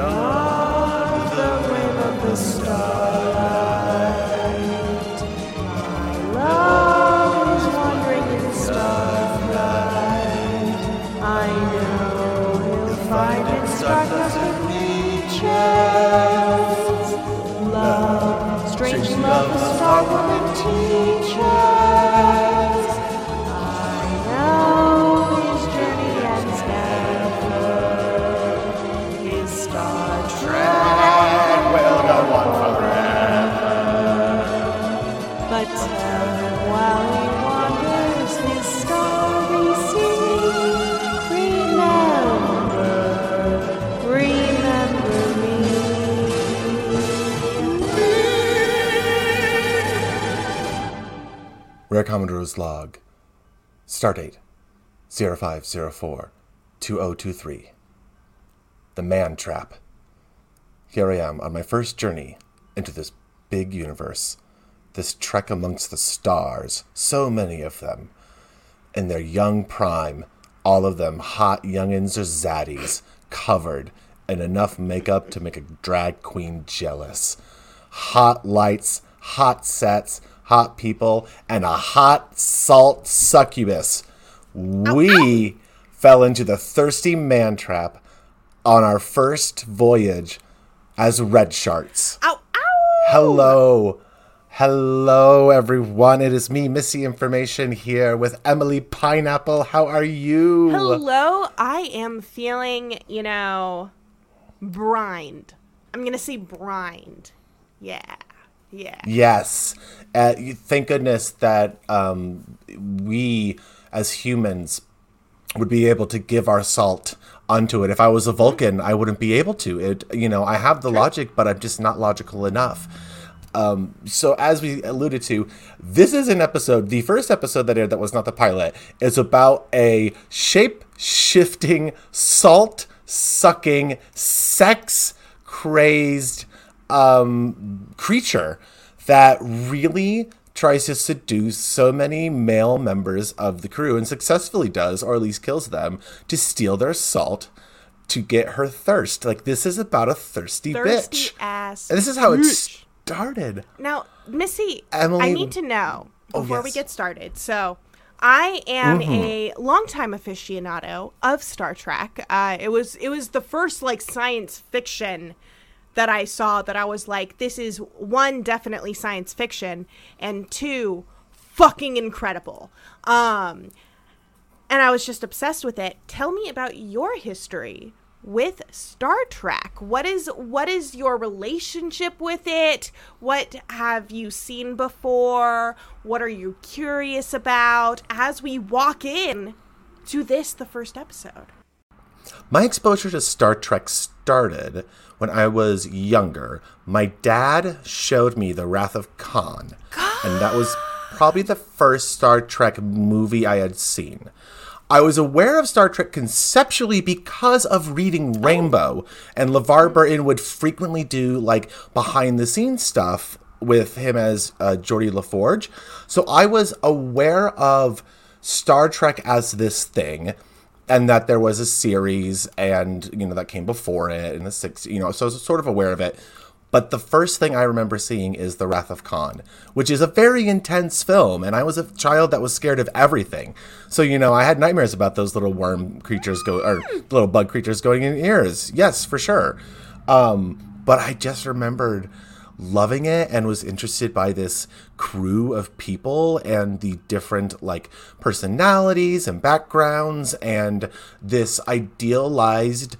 Beyond the rim of the starlight, Rare Commodore's log. Stardate 0504 2023. The Man Trap. Here I am on my first journey into this big universe, this trek amongst the stars, so many of them, in their young prime, all of them hot youngins or zaddies, covered in enough makeup to make a drag queen jealous. Hot lights, hot sets, hot people, and a hot salt succubus. We fell into the thirsty man trap on our first voyage as Redsharts. Ow, ow! Hello. Hello, everyone. It is me, Missi Information, here with Emily Pineapple. How are you? Hello, I am feeling, you know, brined. I'm gonna say brined. Yeah, yeah. Yes. Uh, thank goodness that um, we, as humans, would be able to give our salt onto it. If I was a Vulcan, I wouldn't be able to. It, you know, I have the logic, but I'm just not logical enough. Um, so as we alluded to, this is an episode. The first episode that aired that was not the pilot is about a shape shifting, salt sucking, sex crazed um, creature that really tries to seduce so many male members of the crew and successfully does, or at least kills them, to steal their salt to get her thirst. Like this is about a thirsty, Thirsty bitch. ass. And this is how it started. Now, Missi, Emily- I need to know Oh, before we get started. So, I am Mm-hmm. a longtime aficionado of Star Trek. Uh, it was it was the first like science fiction that I saw that I was like, this is one definitely science fiction, and two fucking incredible. Um, and I was just obsessed with it. Tell me about your history with Star Trek. What is what is your relationship with it? What have you seen before? What are you curious about as we walk in to this the first episode? My exposure to Star Trek started when I was younger. My dad showed me The Wrath of Khan, and that was probably the first Star Trek movie I had seen. I was aware of Star Trek conceptually because of reading Rainbow, and LeVar Burton would frequently do like behind the scenes stuff with him as uh, Geordi La Forge. So I was aware of Star Trek as this thing and that there was a series and you know that came before it in the six you know so I was sort of aware of it. But the first thing i remember seeing is the wrath of khan which is a very intense film and i was a child that was scared of everything. So you know i had nightmares about those little worm creatures go or little bug creatures going in ears. Yes for sure. Um, but i just remembered loving it and was interested by this crew of people and the different like personalities and backgrounds and this idealized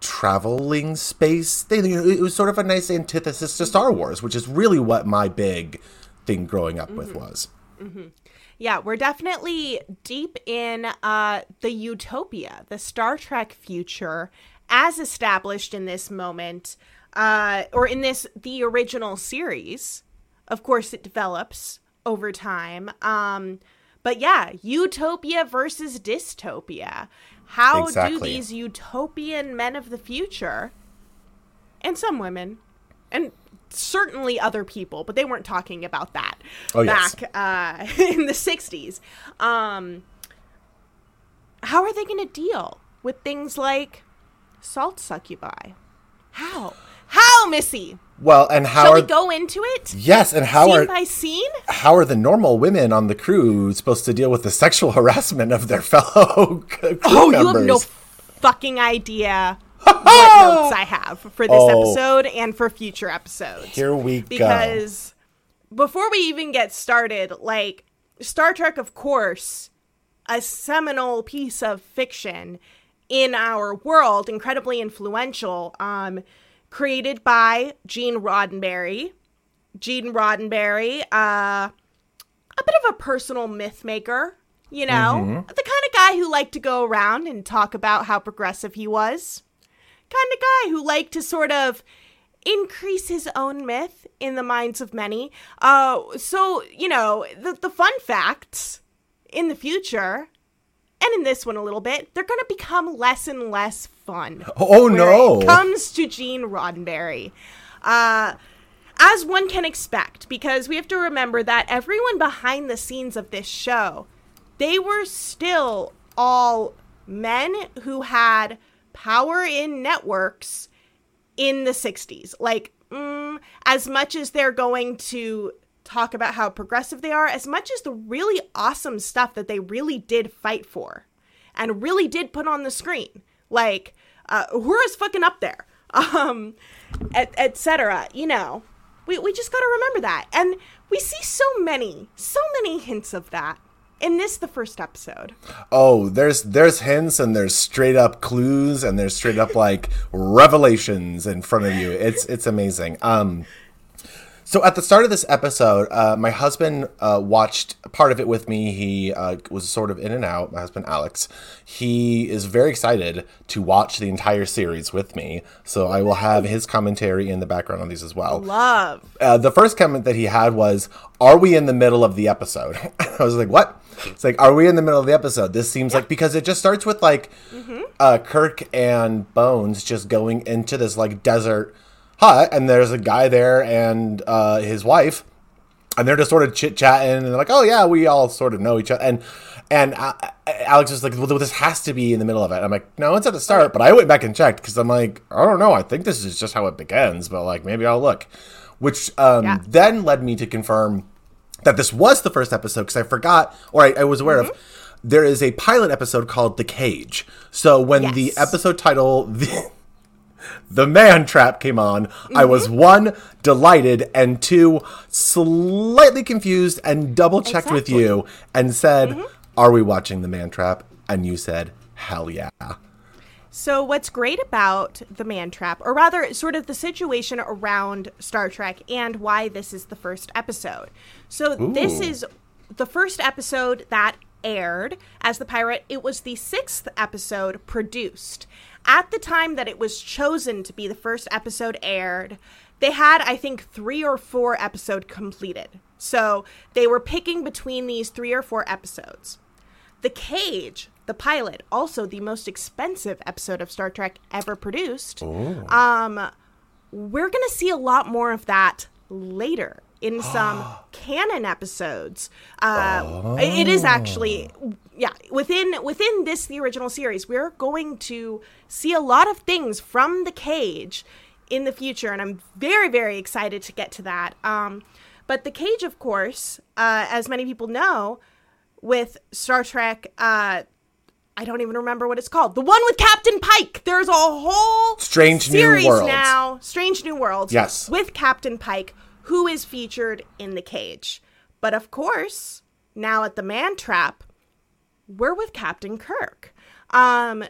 traveling space thing. It was sort of a nice antithesis to Star Wars, which is really what my big thing growing up with was. Yeah, we're definitely deep in uh, the utopia, the Star Trek future, as established in this moment, uh, or in this the original series. Of course, it develops over time. Um, but yeah, utopia versus dystopia. How do these utopian men of the future, and some women, and certainly other people, but they weren't talking about that Oh, yes. back uh, in the 60s. Um, how are they going to deal with things like salt succubi, How? How, Missi? Well, and how Shall are we go into it? yes, and how scene are by scene? how are the normal women on the crew supposed to deal with the sexual harassment of their fellow crew Oh, members? you have no fucking idea what notes I have for this Oh. episode and for future episodes. Here we go. because before we even get started, like Star Trek, of course, a seminal piece of fiction in our world, incredibly influential, um, created by Gene Roddenberry. Gene Roddenberry, uh, a bit of a personal myth maker, you know, the kind of guy who liked to go around and talk about how progressive he was kind of guy who liked to sort of increase his own myth in the minds of many. Uh, so, you know, the, the fun facts in the future, and in this one a little bit, they're going to become less and less fun. Oh, when no. It comes to Gene Roddenberry. Uh, as one can expect, because we have to remember that everyone behind the scenes of this show, they were still all men who had power in networks in the 60s. Like, mm, as much as they're going to talk about how progressive they are, as much as the really awesome stuff that they really did fight for and really did put on the screen. Like, uh, fucking up there, um, et, et cetera. You know, we, we just got to remember that. And we see so many, so many hints of that in this, the first episode. Oh, there's there's hints and there's straight up clues and there's straight up like revelations in front of you. It's it's amazing. Um so at the start of this episode, uh, my husband uh, watched part of it with me. He uh, was sort of in and out. My husband Alex, he is very excited to watch the entire series with me. So I will have his commentary in the background on these as well Love. uh, the first comment that he had was, "Are we in the middle of the episode?" I was like, "What?" It's like, "Are we in the middle of the episode?" This seems like because it just starts with like uh, Kirk and Bones just going into this like desert hut, and there's a guy there and uh, his wife, and they're just sort of chit chatting, and they're like, "Oh yeah, we all sort of know each other." And and uh, Alex was like, "Well, this has to be in the middle of it." I'm like, "No, it's at the start." But I went back and checked because I'm like, "I don't know. I think this is just how it begins." But like, maybe I'll look. Which um, Yeah. then led me to confirm that this was the first episode because I forgot, or I, I was aware Mm-hmm. of. There is a pilot episode called "The Cage." So when the episode title, the, the man trap came on, I Mm-hmm. was one delighted and two slightly confused and double checked with you and said, Mm-hmm. "Are we watching the man trap?" And you said, "Hell yeah." So, what's great about the man trap, or rather, sort of the situation around Star Trek and why this is the first episode. So, this is the first episode that aired as the pirate. It was the sixth episode produced. At the time that it was chosen to be the first episode aired, they had, I think, three or four episode completed. So, they were picking between these three or four episodes. The Cage, the pilot, also the most expensive episode of Star Trek ever produced. Um, we're going to see a lot more of that later in some canon episodes. Uh, It is actually, yeah, within within this the original series, we're going to see a lot of things from the Cage in the future, and I'm very very excited to get to that. Um, but the Cage, of course, uh, as many people know, with Star Trek. Uh, I don't even remember what it's called. The one with Captain Pike. There's a whole Strange New series Worlds. now. Strange New Worlds. Yes. With Captain Pike, who is featured in the cage. But of course, now at the Man Trap, we're with Captain Kirk. Um,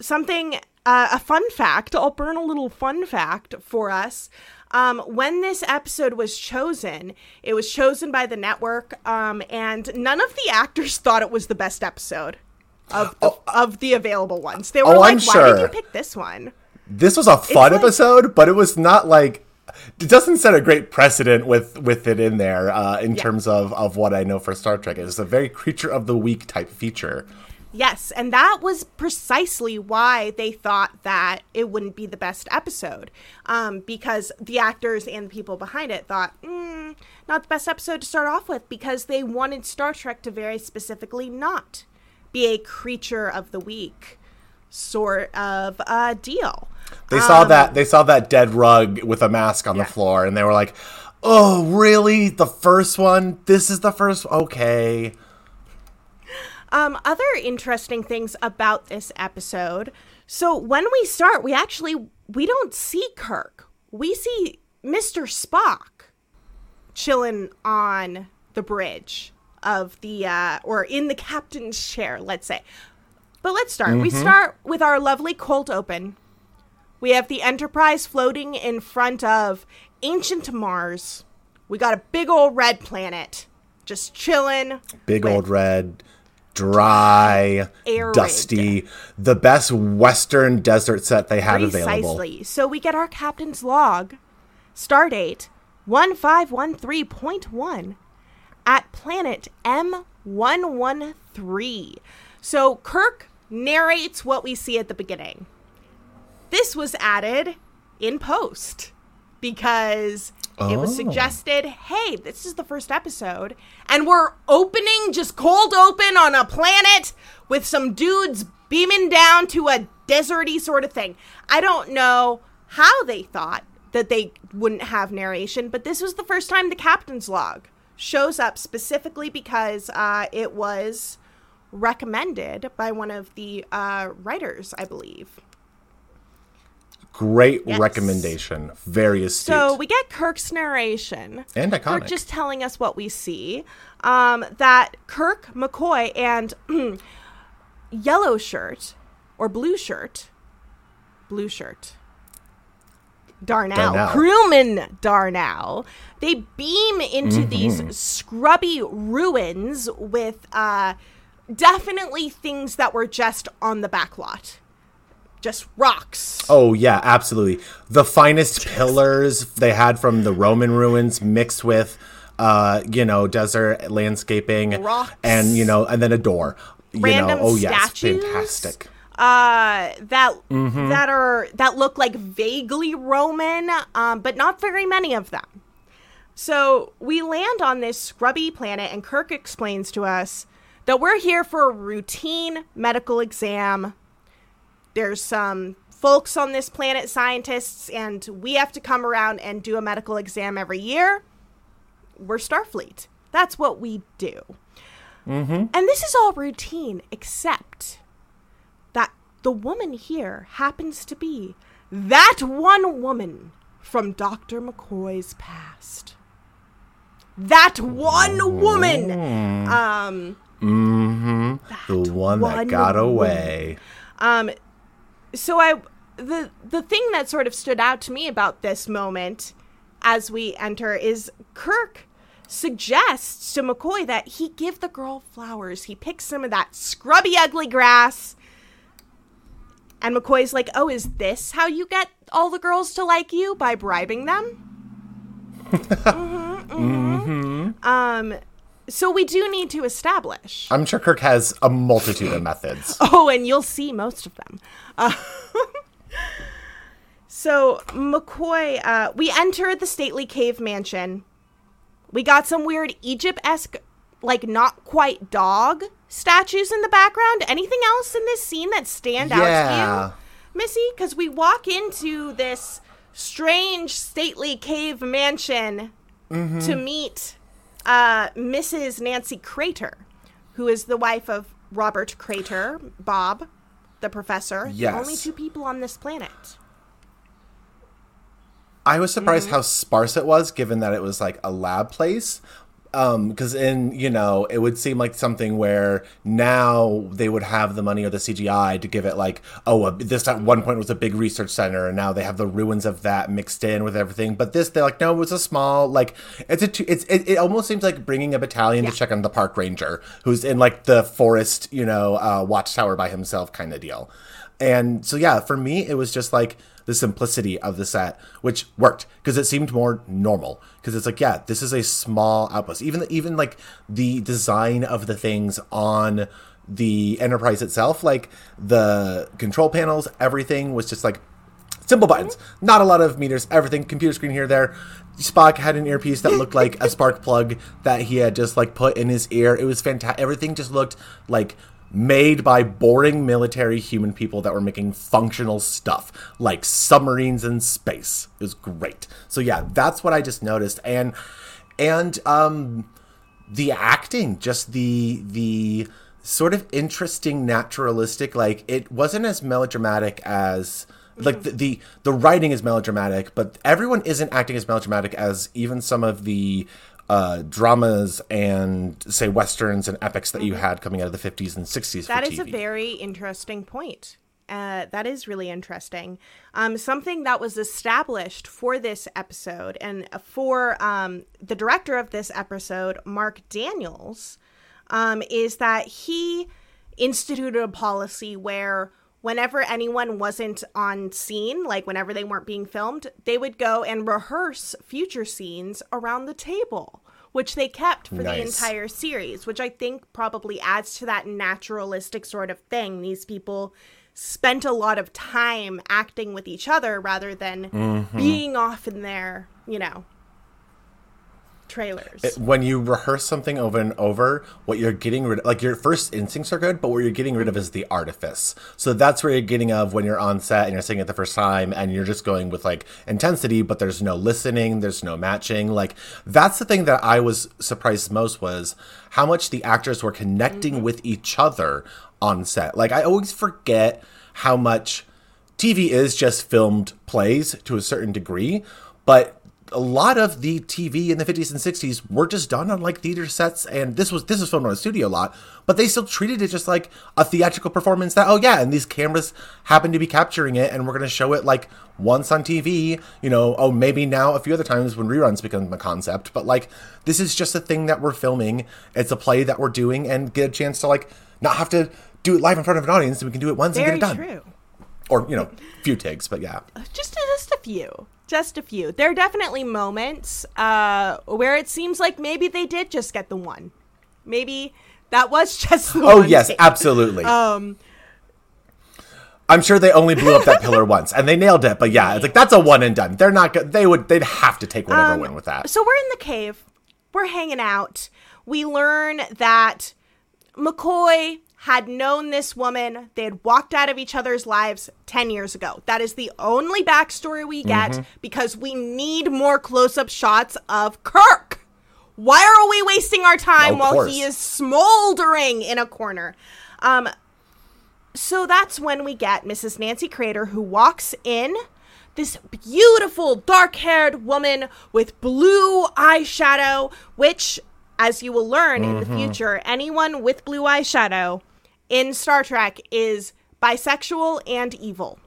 something, uh, a fun fact. I'll burn a little fun fact for us. Um, when this episode was chosen, it was chosen by the network, um, and none of the actors thought it was the best episode of the, of the available ones. They were Oh, like, I'm "Why did you pick this one?" This was a fun episode, but it was not like it doesn't set a great precedent with with it in there uh, in Yeah. terms of of what I know for Star Trek. It's a very creature of the week type feature. Yes, and that was precisely why they thought that it wouldn't be the best episode, um, because the actors and the people behind it thought, mm, not the best episode to start off with, because they wanted Star Trek to very specifically not be a creature of the week sort of uh, deal. They saw that they saw that dead rug with a mask on Yeah. the floor, and they were like, "Oh, really? The first one? This is the first? Okay." Um, other interesting things about this episode. So when we start, we actually we don't see Kirk. We see Mr. Spock chilling on the bridge of the uh, or in the captain's chair, let's say. But let's start. We start with our lovely cold open. We have the Enterprise floating in front of ancient Mars. We got a big old red planet just chilling. Big old red, dry, Arid. dusty, the best Western desert set they had available. Precisely. So we get our captain's log, stardate 1513.1 at planet M113. So Kirk narrates what we see at the beginning. This was added in post because it was Oh. suggested hey, this is the first episode, and we're opening just cold open on a planet with some dudes beaming down to a deserty sort of thing. I don't know how they thought that they wouldn't have narration, but this was the first time the captain's log shows up specifically because uh, it was recommended by one of the uh, writers, I believe. Great Yes. recommendation. Very astute. So we get Kirk's narration. and Kirk iconic. just telling us what we see. Um, that Kirk, McCoy, and Yellow Shirt or Blue Shirt, Blue Shirt, Darnell, Darnell. crewman Darnell, they beam into Mm-hmm. these scrubby ruins with uh, definitely things that were just on the back lot, just rocks. Oh yeah, absolutely. The finest pillars they had from the Roman ruins mixed with uh, you know, desert landscaping Rocks. and you know, and then a door. You Random know, oh yes, statues. fantastic. uh that Mm-hmm. that are that look like vaguely roman um but not very many of them so we land on this scrubby planet and kirk explains to us that we're here for a routine medical exam there's some folks on this planet scientists and we have to come around and do a medical exam every year we're starfleet that's what we do and this is all routine except that the woman here happens to be that one woman from Dr. McCoy's past. That one woman. Um, The one that got woman. away. um, so I the the thing that sort of stood out to me about this moment as we enter is Kirk suggests to McCoy that he give the girl flowers. He picks some of that scrubby ugly grass. And McCoy's like, "Oh, is this how you get all the girls to like you by bribing them?" Mhm, mhm. Um so we do need to establish I'm sure Kirk has a multitude of methods. Oh, and you'll see most of them. Uh, so McCoy, uh, we enter the stately cave mansion. We got some weird Egypt-esque, like not quite dog statues in the background. Anything else in this scene that stand out to you, Missi? Because we walk into this strange stately cave mansion to meet uh, Mrs. Nancy Crater, who is the wife of Robert Crater, Bob, the professor. Yes. The Only two people on this planet. I was surprised Mm-hmm. how sparse it was, given that it was like a lab place. Because in you know, it would seem like something where now they would have the money or the CGI to give it like, oh, a, this at one point was a big research center, and now they have the ruins of that mixed in with everything. But this, they're like, no, it was a small like it's a two, it's it, it almost seems like bringing a battalion Yeah. to check on the park ranger who's in like the forest, you know, uh, watchtower by himself kind of deal. And so yeah, for me, it was just like the simplicity of the set, which worked because it seemed more normal. Because it's like, yeah, this is a small outpost. Even even like the design of the things on the Enterprise itself, like the control panels, everything was just like simple buttons. Not a lot of meters. Everything computer screen here there. Spock had an earpiece that looked like a spark plug that he had just like put in his ear. It was fantastic. Everything just looked like made by boring military human people that were making functional stuff like submarines in space. It was great. So yeah, that's what I just noticed and and um the acting, just the the sort of interesting naturalistic like it wasn't as melodramatic as like the, the the writing is melodramatic, but everyone isn't acting as melodramatic as even some of the uh, dramas and say westerns and epics that you had coming out of the 50s and 60s. That is a very interesting point. Uh, that is really interesting. Um, something that was established for this episode and for um, the director of this episode, Marc Daniels, um, is that he instituted a policy where whenever anyone wasn't on scene, like whenever they weren't being filmed, they would go and rehearse future scenes around the table, which they kept for the entire series, which I think probably adds to that naturalistic sort of thing. These people spent a lot of time acting with each other rather than Mm-hmm. being off in their, you know, trailers. when you rehearse something over and over, what you're getting rid of, like your first instincts are good, but what you're getting rid of is the artifice. So that's where you're getting of when you're on set and you're saying it the first time and you're just going with like intensity, but there's no listening, there's no matching. Like that's the thing that I was surprised most was how much the actors were connecting mm-hmm. with each other on set. Like I always forget how much TV is just filmed plays to a certain degree, but a lot of the TV in the 50s and 60s were just done on like theater sets, and this was this was filmed on a studio lot, but they still treated it just like a theatrical performance. That oh yeah, and these cameras happen to be capturing it, and we're gonna show it like once on TV. You know, oh maybe now a few other times when reruns become a concept, but like this is just a thing that we're filming. It's a play that we're doing, and get a chance to like not have to do it live in front of an audience, and we can do it once Very and get it done. true. Or you know, a few takes, but yeah. just just a few just a few there are definitely moments uh where it seems like maybe they did just get the one maybe that was just the Oh yes, take. absolutely. um I'm sure they only blew up that pillar once, and they nailed it. But yeah, it's like that's a one and done. They're not. They would. They'd have to take whatever Um, win with that. so we're in the cave we're hanging out we learn that mccoy had known this woman they had walked out of each other's lives 10 years ago that is the only backstory we get Mm-hmm. because we need more close-up shots of kirk why are we wasting our time Of while course. he is smoldering in a corner um so that's when we get Mrs. Nancy Crater, who walks in. This beautiful dark haired woman with blue eyeshadow, which, as you will learn in the future, anyone with blue eyeshadow in Star Trek is bisexual and evil.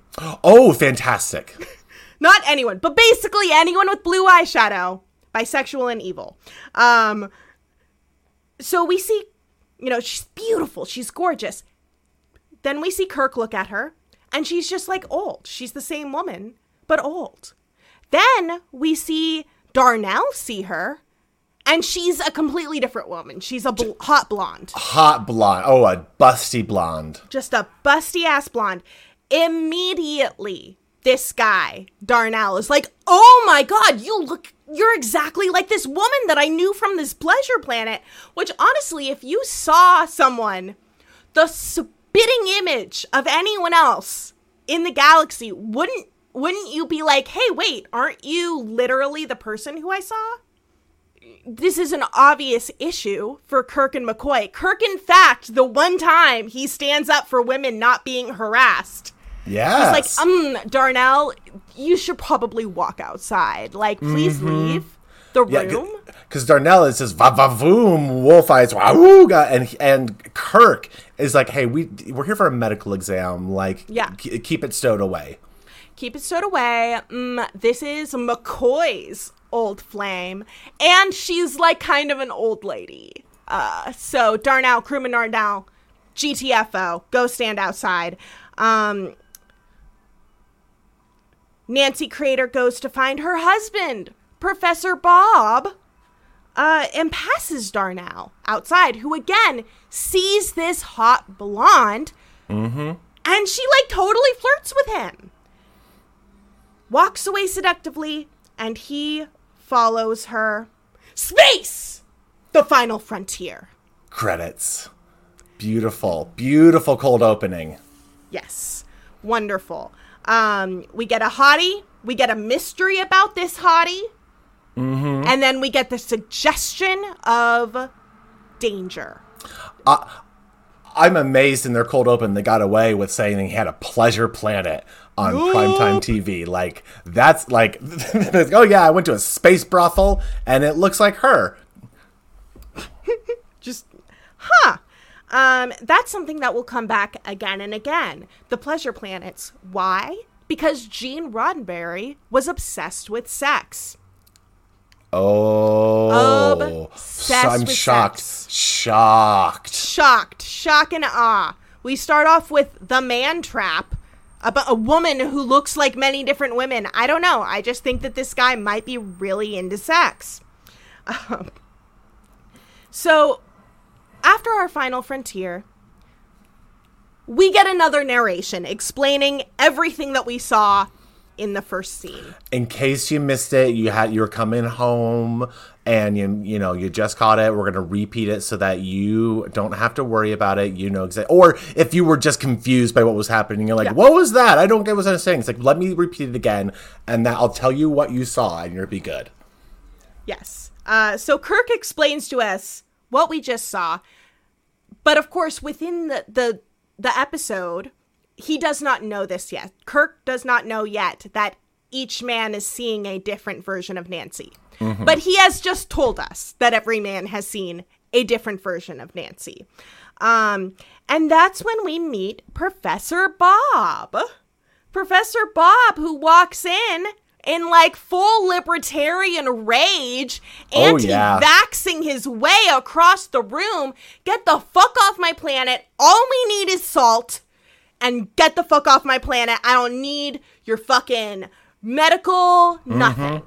Oh, fantastic! Not anyone, but basically anyone with blue eyeshadow, bisexual and evil. Um, so we see, you know, she's beautiful, she's gorgeous. Then we see Kirk look at her, and she's just like old. She's the same woman, but old. Then we see Darnell see her, and she's a completely different woman. She's a bl- hot blonde, Hot blonde. Oh, a busty blonde. just a busty ass blonde. Immediately, this guy, Darnell, is like, Oh my god, you look, you're exactly like this woman that I knew from this pleasure planet. Which, honestly, if you saw someone, the spitting image of anyone else in the galaxy, wouldn't wouldn't you be like, hey, wait, aren't you literally the person who I saw? This is an obvious issue for Kirk and McCoy. Kirk, in fact, the one time he stands up for women not being harassed, Yeah. He's like, um, Darnell, you should probably walk outside. Like, please leave the room. because Darnell is just va va voom wolf eyes wahooga, and and Kirk is like, hey, we we're here for a medical exam. Like, Yeah. k- keep it stowed away. Keep it stowed away. Mm, this is McCoy's old flame, and she's like kind of an old lady. Uh, so Darnell, crewman Darnell, GTFO, go stand outside. Um, Nancy Crater goes to find her husband, Professor Bob, uh, and passes Darnell outside, who again sees this hot blonde, and she like totally flirts with him. Walks away seductively, and he follows her. Space! The final frontier. Credits. Beautiful, beautiful cold opening. Yes. Wonderful. Um, we get a hottie. We get a mystery about this hottie. Mm-hmm. And then we get the suggestion of danger. I'm amazed in their cold open they got away with saying he had a pleasure planet on primetime TV. Like that's like, oh yeah, I went to a space brothel and it looks like her. Just, huh. Um, that's something that will come back again and again. The pleasure planets. Why? Because Gene Roddenberry was obsessed with sex. Oh, Obsessed I'm shocked. sex. Shocked. shocked, shock and awe. We start off with the man trap a woman who looks like many different women. I don't know. I just think that this guy might be really into sex. Um, so, after our final frontier, we get another narration explaining everything that we saw in the first scene. in case you missed it, you had you're coming home and you you know you just caught it. We're gonna repeat it so that you don't have to worry about it. You know exactly. Or if you were just confused by what was happening, you're like, Yeah. "What was that? I don't get what I'm saying." It's like, let me repeat it again, and that I'll tell you what you saw, and you'll be good. Yes. Uh, so Kirk explains to us what we just saw, but of course, within the the the episode, he does not know this yet. Kirk does not know yet that each man is seeing a different version of Nancy. But he has just told us that every man has seen a different version of Nancy. Um, and that's when we meet Professor Bob. Professor Bob, who walks in in like full libertarian rage, Oh, anti yeah. his way across the room. Get the fuck off my planet. All we need is salt. And get the fuck off my planet. I don't need your fucking medical nothing.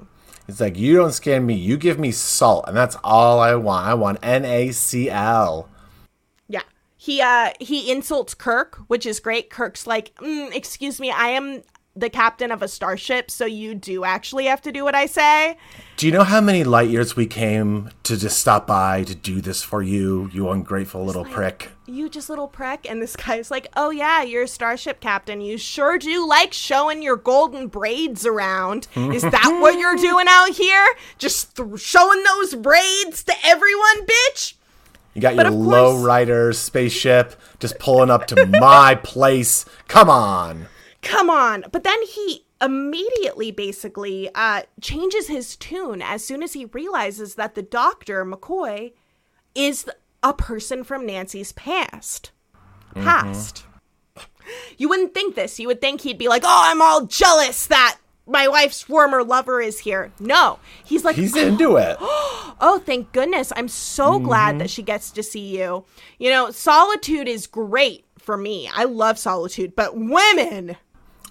It's like you don't scan me, you give me salt, and that's all I want. I want NaCl. Yeah. He uh he insults Kirk, which is great. Kirk's like, mm, "Excuse me, I am the captain of a starship, so you do actually have to do what I say." Do you know how many light years we came to just stop by to do this for you, you ungrateful little prick? You just little prick. And this guy's like, "Oh yeah, you're a starship captain. You sure do like showing your golden braids around. Is that what you're doing out here? Just th- showing those braids to everyone, bitch?" You got But your course- low rider spaceship just pulling up to my place. Come on. come on but then he immediately basically uh changes his tune as soon as he realizes that the doctor mccoy is a person from nancy's past. Past. Mm-hmm. You wouldn't think this. You would think he'd be like oh i'm all jealous that my wife's former lover is here. No. He's like He's into it. oh thank goodness. I'm so glad that mm-hmm. she gets to see you. You know solitude is great for me. I love solitude but women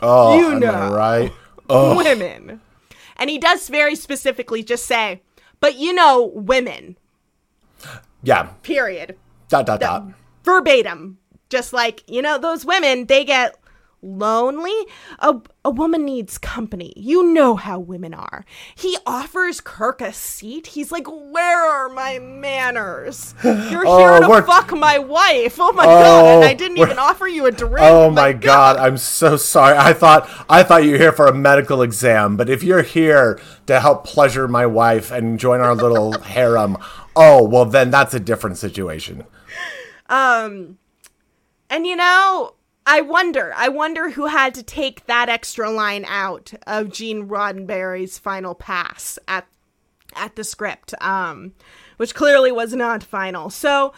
Oh, You I know. right? Oh, women. And he does very specifically just say, but you know, women, yeah. period. Dot, dot, dot. Verbatim. Just like, you know, those women, they get lonely. A, a woman needs company. You know how women are. He offers Kirk a seat. He's like, Where are my manners? You're Oh, here to we're- fuck my wife. Oh my oh, god. And Oh, I didn't we're- even offer you a drink. Oh my god, I'm so sorry. I thought I thought you were here for a medical exam, but if you're here to help pleasure my wife and join our little harem, oh well, then that's a different situation. Um And you know, I wonder, I wonder who had to take that extra line out of Gene Roddenberry's final pass at at the script, um, which clearly was not final. So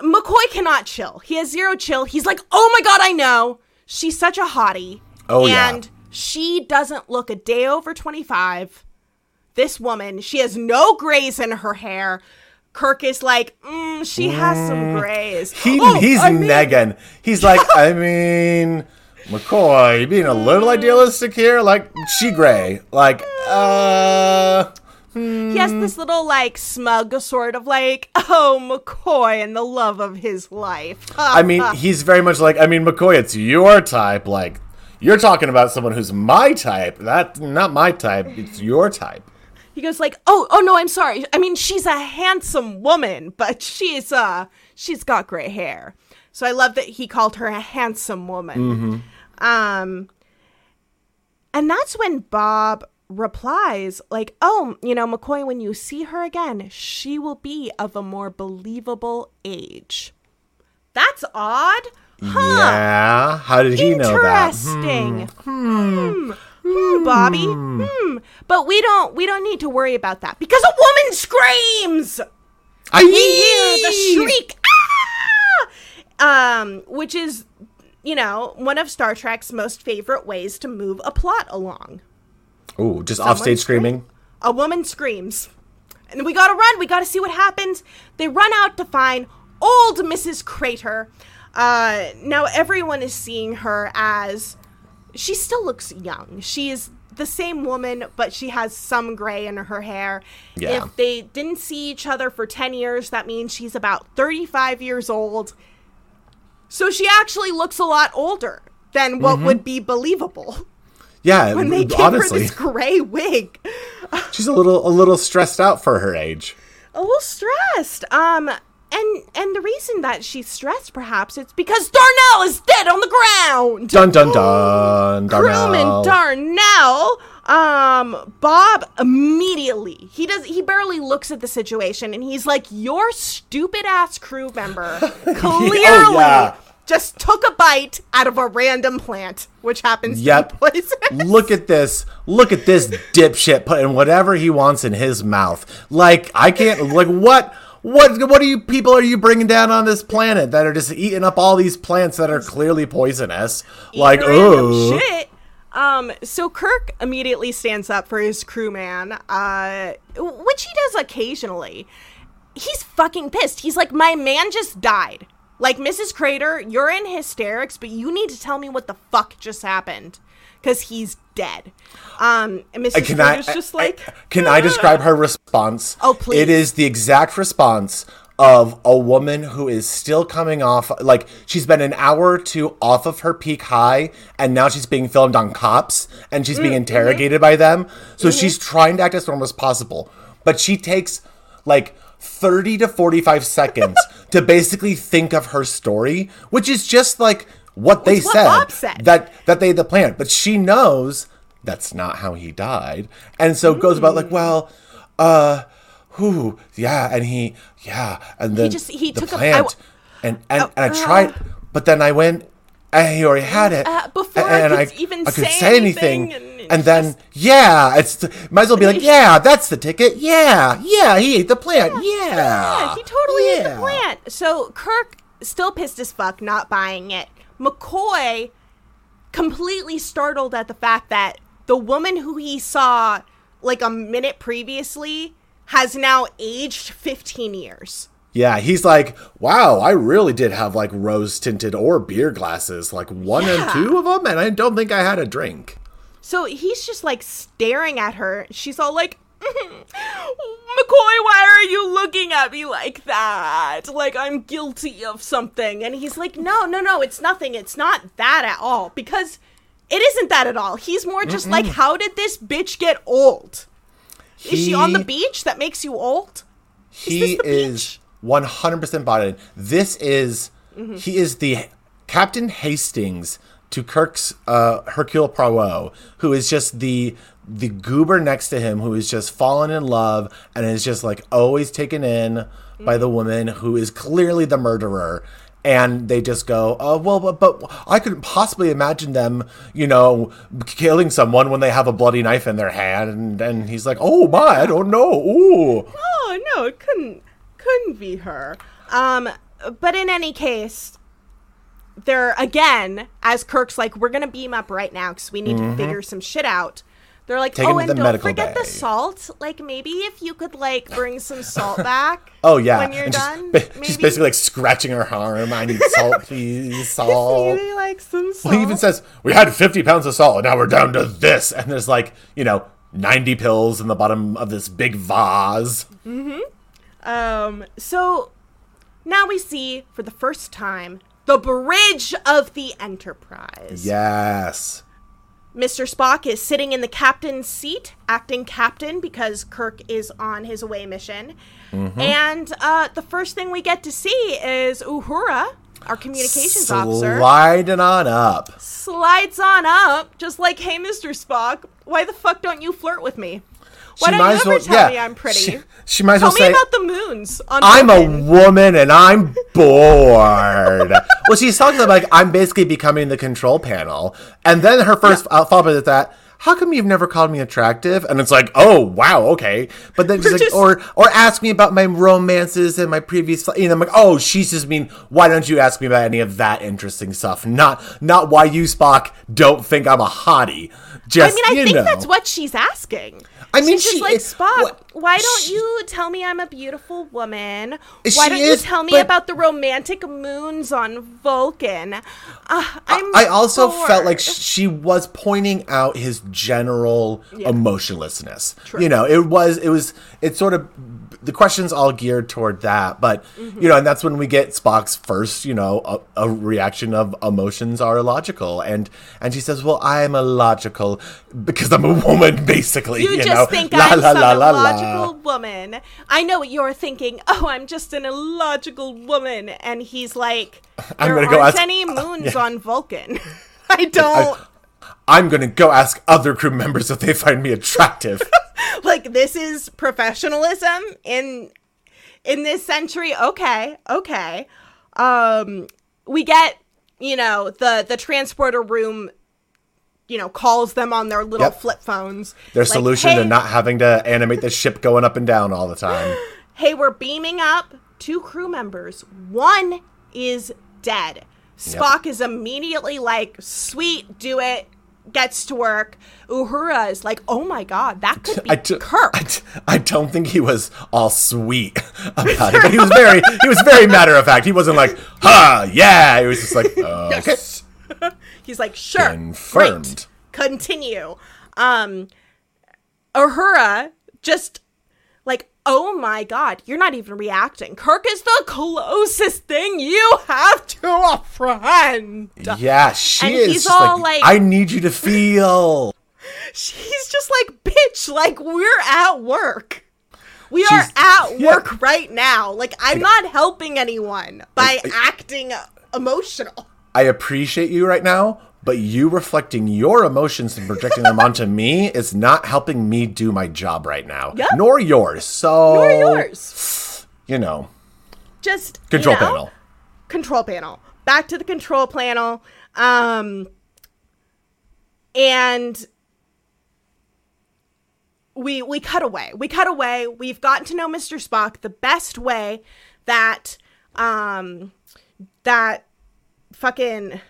McCoy cannot chill. He has zero chill. He's like, "Oh my god, I know. She's such a hottie." Oh, yeah. and she doesn't look a day over 25. This woman, she has no grays in her hair. Kirk is like, mm, she has some grays. He Oh, he's I mean- negging. He's like, I mean, McCoy, being a little idealistic here, like she gray, like uh. He has this little like smug sort of like, oh McCoy and the love of his life. I mean, he's very much like, I mean, McCoy, it's your type. Like, you're talking about someone who's my type. That not my type. It's your type. He goes like, oh, oh no, I'm sorry. I mean, she's a handsome woman, but she's uh, she's got gray hair. So I love that he called her a handsome woman. Um, and that's when Bob replies, like, oh, you know, McCoy, when you see her again, she will be of a more believable age. That's odd. Huh. Yeah. How did he know that? Hmm. Interesting. Hmm. Hmm, Bobby. Hmm. But we don't we don't need to worry about that because a woman screams. I We hear the shriek. Ah! Um, which is, you know, one of Star Trek's most favorite ways to move a plot along. Ooh, just offstage screaming. A woman screams. And we gotta run. We gotta see what happens. They run out to find old Mrs. Crater. Uh, now everyone is seeing her as she still looks young. She is the same woman, but she has some gray in her hair. Yeah. If they didn't see each other for 10 years, that means she's about 35 years old. So she actually looks a lot older than what would be believable Yeah, when they gave honestly, her this gray wig. she's a little a little stressed out for her age. a little stressed. Um, and and the reason that she's stressed, perhaps, it's because Darnell is dead on the ground. Dun dun dun. Darnell. Crewman Darnell. Um, Bob immediately he does he barely looks at the situation and he's like, "Your stupid ass crew member clearly Oh, yeah. just took a bite out of a random plant, which happens Yep. to be poisonous." Look at this. Look at this dipshit putting whatever he wants in his mouth. Like I can't. Like what? What? What are you people are you bringing down on this planet that are just eating up all these plants that are clearly poisonous? Like oh, shit. Um, so Kirk immediately stands up for his crewman, uh, which he does occasionally. He's fucking pissed. He's like, my man just died. Like, Mrs. Crater, you're in hysterics, but you need to tell me what the fuck just happened. Because he's dead. Um, and Mrs. Can I, Crater's just like, can I describe her response? Oh, please. It is the exact response of a woman who is still coming off like she's been an hour or two off of her peak high and now she's being filmed on cops and she's Mm, being mm-hmm. interrogated by them. So she's trying to act as normal as possible. But she takes like 30 to 45 seconds to basically think of her story, which is just like what they what said, Bob said. that that they had the plan, but she knows that's not how he died, and so it goes about Mm. like, well, uh, who, yeah, and he, yeah, and then he just- he the took a- I plant, and and, Oh, and I tried, but then I went, and he already had it, Uh, before I and could even I could say say anything, anything, and and then just- yeah, it's might as well be like, yeah, that's the ticket, yeah, yeah, he ate the plant, yeah, Yeah, he totally ate the plant. So Kirk still pissed as fuck, not buying it. McCoy completely startled at the fact that the woman who he saw like a minute previously has now aged 15 years. Yeah, he's like, wow, I really did have like rose tinted or beer glasses, like one and two of them, and I don't think I had a drink. So he's just like staring at her. She's all like, McCoy, why are you looking at me like that? Like I'm guilty of something. And he's like, no, no, no, it's nothing. It's not that at all. Because it isn't that at all. He's more just like, how did this bitch get old? Is she on the beach that makes you old? He is one hundred percent bought in. This is Mm-hmm. he is the Captain Hastings to Kirk's uh, Hercule Poirot, who is just the the goober next to him, who is just fallen in love and is just like always taken in by Mm-hmm. the woman who is clearly the murderer. And they just go, oh well, but, but I couldn't possibly imagine them, you know, killing someone when they have a bloody knife in their hand. And, and he's like, oh my, I don't know. Ooh. Oh no, it couldn't couldn't be her. Um, but in any case, they're again as Kirk's like, we're gonna beam up right now because we need to figure some shit out. They're like. Take oh, and the don't forget bay." the salt. Like maybe if you could like bring some salt back. Oh yeah, when you're and done, she's maybe- basically like scratching her arm. I need salt, please, salt. maybe like some salt. He even says we had 50 pounds of salt, and now we're down to this. And there's like you know 90 pills in the bottom of this big vase. Mm-hmm. Um, so now we see for the first time the bridge of the Enterprise. Yes. Mr. Spock is sitting in the captain's seat, acting captain because Kirk is on his away mission. And uh, the first thing we get to see is Uhura our communications officer, Sliding on up. slides on up, just like, "Hey, Mr. Spock, why the fuck don't you flirt with me? Why She might you as well- tell yeah, me I'm pretty? She, she might as tell well me say, about the moons on I'm a woman and I'm bored. well, she's talking about like I'm basically becoming the control panel, and then her first uh, follow up is that. How come you've never called me attractive? And it's like, oh wow, okay. But then she's like, just- or or ask me about my romances and my previous. And I'm like, oh, she's just mean. Why don't you ask me about any of that interesting stuff? Not not why you Spock don't think I'm a hottie. Just I mean, I you think know. that's what she's asking. I mean, she's she like is- Spock. what- why don't she- you tell me I'm a beautiful woman? Why don't is, you tell me but- about the romantic moons on Vulcan? Uh, I'm I also felt like she was pointing out his general Yeah. emotionlessness. You know, it was it was it sort of the questions all geared toward that, but Mm-hmm. you know, and that's when we get Spock's first, you know, a, a reaction of emotions are illogical, and and she says, "Well, I am illogical because I'm a woman, basically." You, You, just know? think La, I'm la, some la, illogical woman. I know what you're thinking. Oh, I'm just an illogical woman, and he's like, I'm there gonna go aren't ask- any moons on Vulcan. I don't I'm gonna go ask other crew members if they find me attractive. Like. This is professionalism in in this century. Okay, okay. Um, we get you know the the transporter room. You know, calls them on their little Yep. flip phones. Their Like, solution "Hey, to not having to animate the ship going up and down all the time. hey, we're beaming up two crew members. One is dead. Spock is immediately like, sweet, do it, gets to work. Uhura is like, oh my god, that could be I, do, Kirk. I, d- I don't think he was all sweet about it. But he was very he was very matter of fact. He wasn't like, "Ha, yeah." He was just like, uh, "Okay, He's like, sure, Confirmed. great, continue. Um, Uhura just oh my god, you're not even reacting. Kirk is the closest thing you have to a friend. yeah." She And is he's all like, like- "I need you to feel." She's just like, bitch, like we're at work. We are at yeah. work right now. Like I'm not helping anyone by I- acting emotional. I appreciate you right now, but you reflecting your emotions and projecting them onto me is not helping me do my job right now. Yep. Nor yours. So Nor yours. You know, Just you control know, panel. Control panel. Back to the control panel. Um and we we cut away. We cut away. We've gotten to know Mr. Spock the best way that um that fucking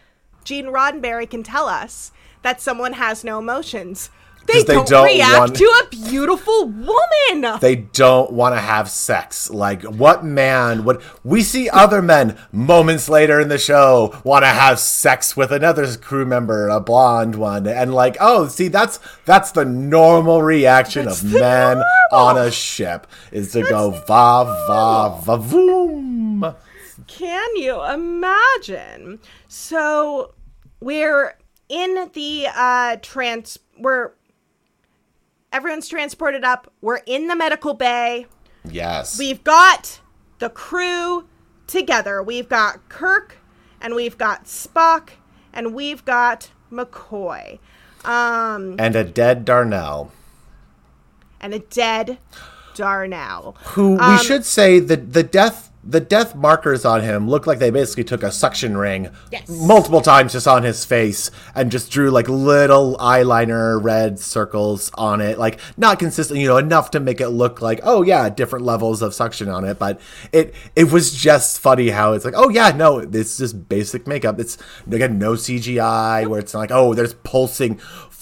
Gene Roddenberry can tell us that someone has no emotions. They, they don't, don't react want- to a beautiful woman. they don't want to have sex. Like, what man would we see other men moments later in the show want to have sex with another crew member, a blonde one, and like, oh, see, that's that's the normal reaction That's of men normal. on a ship is to go va va va voom. Can you imagine? So we're in the uh trans we're everyone's transported up. We're in the medical bay. Yes, We've got the crew together. We've got Kirk and we've got Spock and we've got McCoy. Um and a dead Darnell. and a dead Darnell. who we Um, should say the the death the death markers on him look like they basically took a suction ring Yes. multiple times just on his face and just drew like little eyeliner red circles on it like not consistent you know enough to make it look like oh yeah different levels of suction on it but it it was just funny how it's like oh yeah no it's just basic makeup it's again no cgi where it's not like oh there's pulsing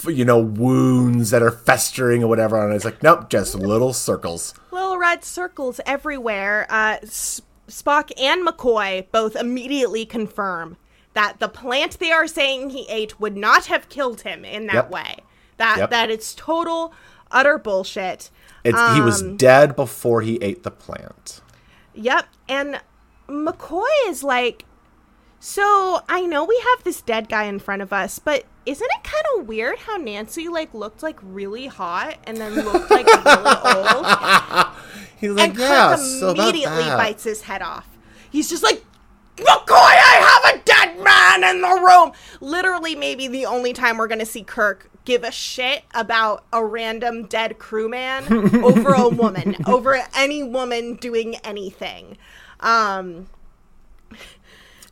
you know wounds that are festering or whatever and it's like nope just little circles little red circles everywhere. Uh, S- Spock and McCoy both immediately confirm that the plant they are saying he ate would not have killed him in that Yep. way. That Yep. that it's total utter bullshit. It's, he was Um, dead before he ate the plant. Yep. And McCoy is like, so I know we have this dead guy in front of us, but isn't it kind of weird how Nancy like looked like really hot and then looked like really old? He's like, and yeah, Kirk so immediately bites his head off. He's just like, McCoy, I have a dead man in the room. Literally, maybe the only time we're gonna see Kirk give a shit about a random dead crewman over a woman, over any woman doing anything. Um,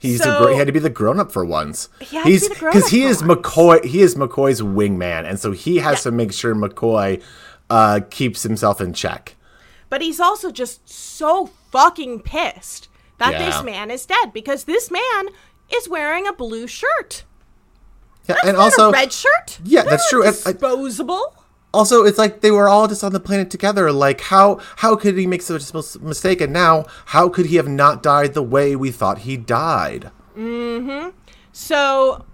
He's So- a gr- he had to be the grown up for once. He had He's be he is once. McCoy. He is McCoy's wingman, and so he has Yeah. to make sure McCoy uh, keeps himself in check. but he's also just so fucking pissed that Yeah. this man is dead because this man is wearing a blue shirt. Yeah, That's and also a red shirt. Yeah, that's not true. Disposable. Also it's like they were all just on the planet together. Like how how could he make such a mistake? And now how could he have not died the way we thought he died? Mm-hmm so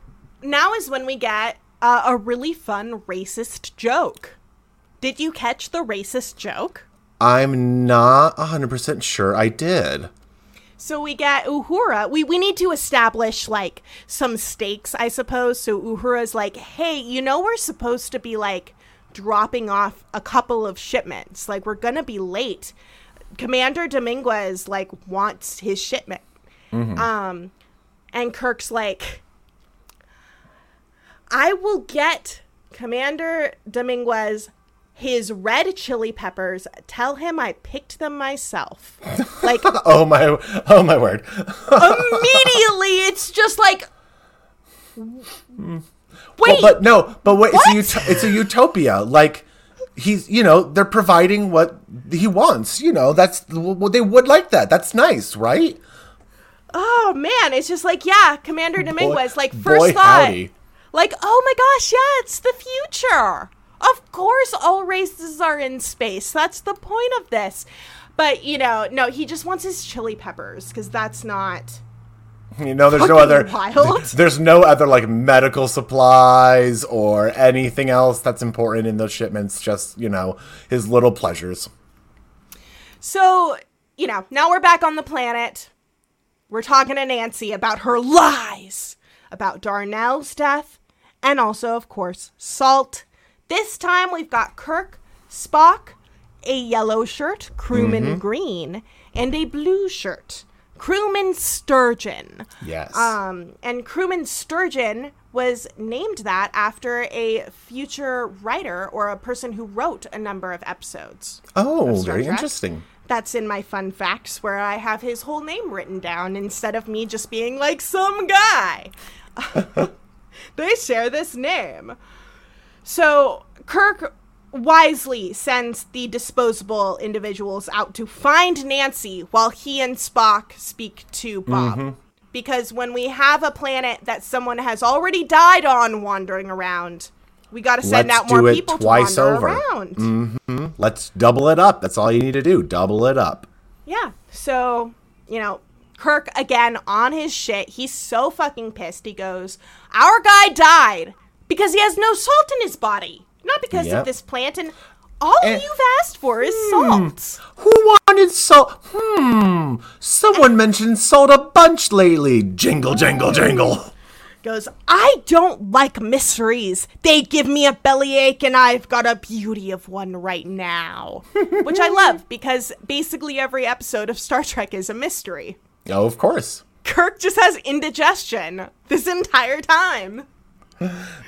now is when we get uh, a really fun racist joke. Did you catch the racist joke? I'm not 100% sure I did. So we get Uhura. We we need to establish like some stakes, I suppose. So Uhura's like, "Hey, you know we're supposed to be like dropping off a couple of shipments. Like we're going to be late. Commander Dominguez like wants his shipment." Um and Kirk's like, "I will get Commander Dominguez his red chili peppers. Tell him I picked them myself." Like Oh my oh my word. immediately it's just like wait Well, but no, but wait, What? it's a ut- it's a utopia. Like he's, you know, they're providing what he wants. You know, that's well, they would like that. That's nice, right? oh man it's just like yeah commander dominguez like first thought howdy. like oh my gosh yeah it's the future of course all races are in space that's the point of this but you know no he just wants his chili peppers because that's not You know, there's no other wild. There's no other like medical supplies or anything else that's important in those shipments. Just you know, his little pleasures. So, you know, now we're back on the planet. We're talking to Nancy about her lies about Darnell's death and also, of course, Salt. This time we've got Kirk, Spock, a yellow shirt, crewman mm-hmm. green, and a blue shirt, crewman Sturgeon. Yes. Um, and crewman Sturgeon was named that after a future writer or a person who wrote a number of episodes. oh, Star very Trek. interesting. That's in my fun facts where I have his whole name written down instead of me just being like some guy. they share this name. So Kirk wisely sends the disposable individuals out to find Nancy while he and Spock speak to Bob. Mm-hmm. Because when we have a planet that someone has already died on wandering around, we got to send Let's out more do it people twice to wander over. around. Let's double it up. That's all you need to do. Double it up. Yeah. So, you know, Kirk again on his shit. He's so fucking pissed. He goes, Our guy died because he has no salt in his body, not because Yep. of this plant. And all And- you've asked for is salt. Who wanted salt? Hmm. Someone mentioned salt a bunch lately. Jingle, jingle, jingle. Goes, I don't like mysteries. They give me a bellyache, and I've got a beauty of one right now. Which I love because basically every episode of Star Trek is a mystery. Oh, of course. Kirk just has indigestion this entire time.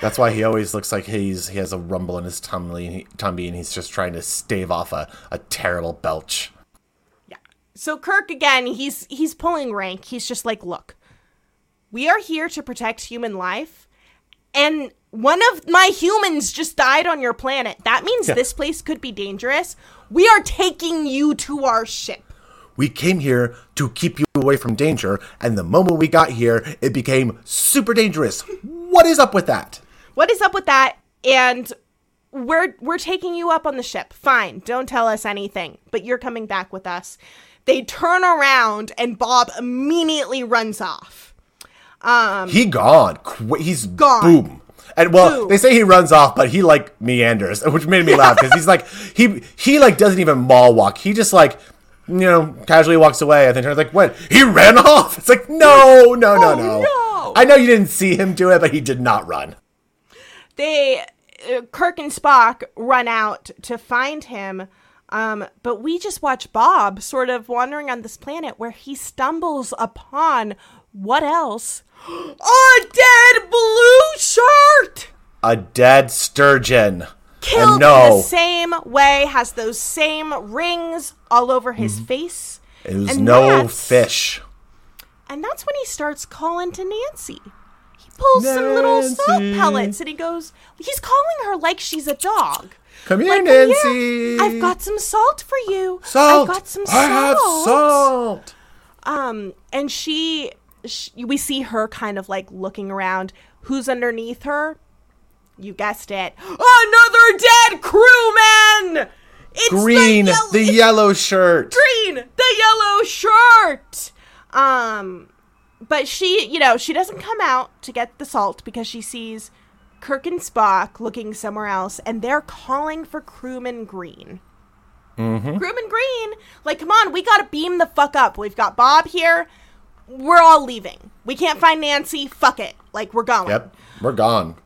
That's why he always looks like he's he has a rumble in his tummy, tummy and he's just trying to stave off a, a terrible belch. Yeah. So Kirk again, he's he's pulling rank. He's just like, "Look. We are here to protect human life, and one of my humans just died on your planet. That means Yeah. this place could be dangerous. We are taking you to our ship." We came here to keep you away from danger, and the moment we got here, it became super dangerous. What is up with that? What is up with that? And we're we're taking you up on the ship. Fine, don't tell us anything, but you're coming back with us. They turn around and Bob immediately runs off. Um, He gone. He's Gone. Boom. And well, Boom. they say he runs off, but he like meanders, which made me laugh because he's like he he like doesn't even mall walk. He just like you know casually walks away. and then turns like what? He ran off. It's like no, no, no, Oh, no. no. I know you didn't see him do it, but he did not run. they uh, Kirk and Spock run out to find him Um, but we just watch Bob sort of wandering on this planet where he stumbles upon what else? A dead blue shark! A dead sturgeon. Killed in the same way, has those same rings all over his face. it was and no fish. And that's when he starts calling to Nancy. He pulls some little salt pellets and he goes, he's calling her like she's a dog. Come here, Like, "Come Nancy. I've got some salt for you. salt. I've got some salt. I have salt. Um, and she, sh we see her kind of like looking around. Who's underneath her? You guessed it. Another dead crewman. It's Green, The, yellow, the yellow shirt. green, the yellow shirt. Um, but she, you know, she doesn't come out to get the salt because she sees Kirk and Spock looking somewhere else, and they're calling for Crewman Green. Mm-hmm. Crewman Green, like, come on, we gotta beam the fuck up. We've got Bob here. We're all leaving. We can't find Nancy. Fuck it. Like, we're going. Yep, we're gone.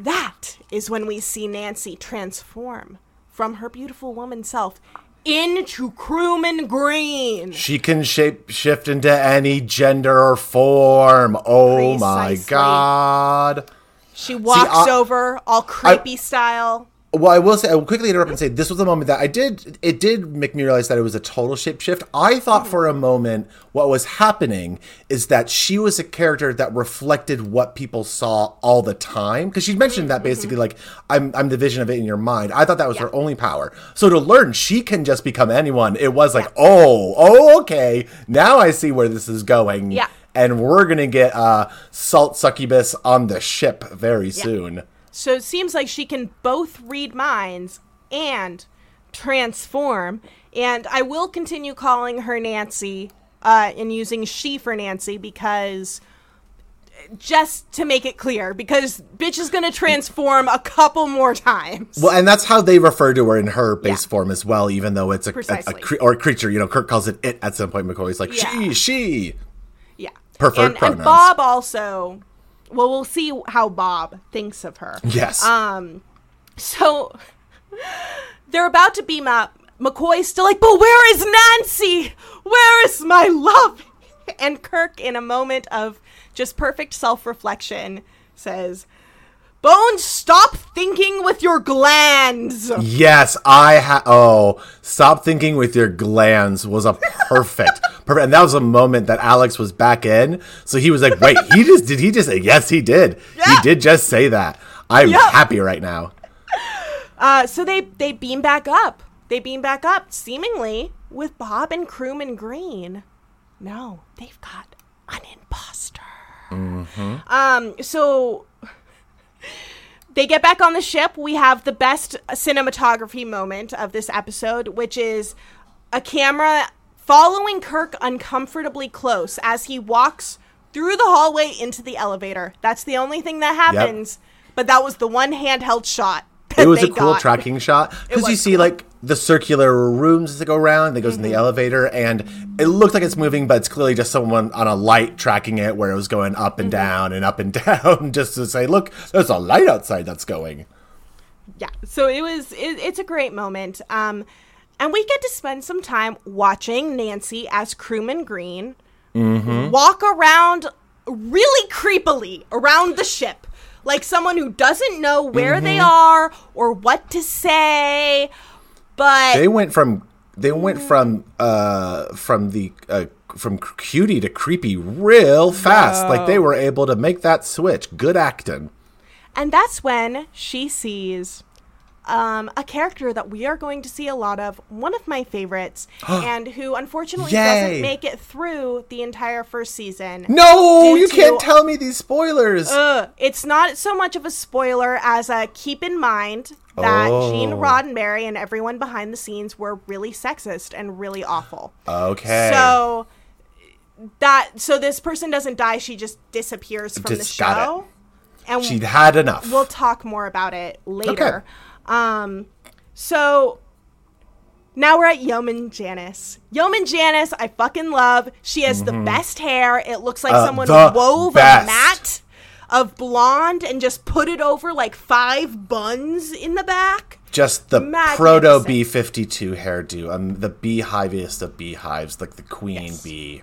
That is when we see Nancy transform from her beautiful woman self into Crewman Green. She can shape shift into any gender or form. Oh my god. She walks I- over all creepy style. Well, I will say, I will quickly interrupt and say this was the moment that I did. It did make me realize that it was a total shapeshift. I thought for a moment what was happening is that she was a character that reflected what people saw all the time. Because she mentioned that basically, like, I'm, I'm the vision of it in your mind. I thought that was her only power. So to learn she can just become anyone, it was like, oh, oh, okay. Now I see where this is going. Yeah. And we're going to get uh, Salt Succubus on the ship very soon. So it seems like she can both read minds and transform. And I will continue calling her Nancy uh, and using she for Nancy because just to make it clear, because bitch is gonna transform a couple more times. Well, and that's how they refer to her in her base Yeah. form as well, even though it's a, a, a cre- or a creature. You know, Kirk calls it it at some point. McCoy's like Yeah. she, she. Yeah. Preferred and, pronouns. And Bob also. Well, we'll see how Bob thinks of her. Yes. Um. So they're about to beam up. McCoy's still like, but where is Nancy? Where is my love? And Kirk, in a moment of just perfect self reflection, says, Bones, stop thinking with your glands. yes, I ha Oh, stop thinking with your glands was a perfect, perfect, and that was a moment that Alex was back in. So he was like, "Wait, he just did? He just say yes? He did. Yeah. He did just say that. I'm Yeah. happy right now." Uh, so they they beam back up. They beam back up, seemingly with Bob and Crewman Green. No, they've got an imposter. Um, so they get back on the ship. We have the best cinematography moment of this episode, which is a camera following Kirk uncomfortably close as he walks through the hallway into the elevator. That's the only thing that happens. But that was the one handheld shot. It was a cool got. tracking shot because you see cool. like the circular rooms that go around that goes Mm-hmm. in the elevator and it looks like it's moving but it's clearly just someone on a light tracking it where it was going up Mm-hmm. and down and up and down just to say look there's a light outside that's going yeah so it was it, it's a great moment um and we get to spend some time watching nancy as crewman green Mm-hmm. walk around really creepily around the ship like someone who doesn't know where they Mm-hmm. are or what to say but they went from they went from uh from the uh from cutie to creepy real fast. Like they were able to make that switch. Good acting. And that's when she sees um, a character that we are going to see a lot of, one of my favorites, and who unfortunately Yay. doesn't make it through the entire first season. no you to- can't tell me these spoilers Ugh, it's not so much of a spoiler as a keep in mind that Oh. Gene Roddenberry and everyone behind the scenes were really sexist and really awful. okay So that so this person doesn't die; she just disappears from Just the show. And she'd had enough we'll talk more about it later. Um, so now we're at Yeoman Janice. Yeoman Janice, I fucking love. She has the best hair. It looks like Mm-hmm. Uh, someone wove best. a mat of blonde and just put it over like five buns in the back. Just the proto B fifty two hairdo, um, the beehiviest of beehives, like the queen Yes. bee.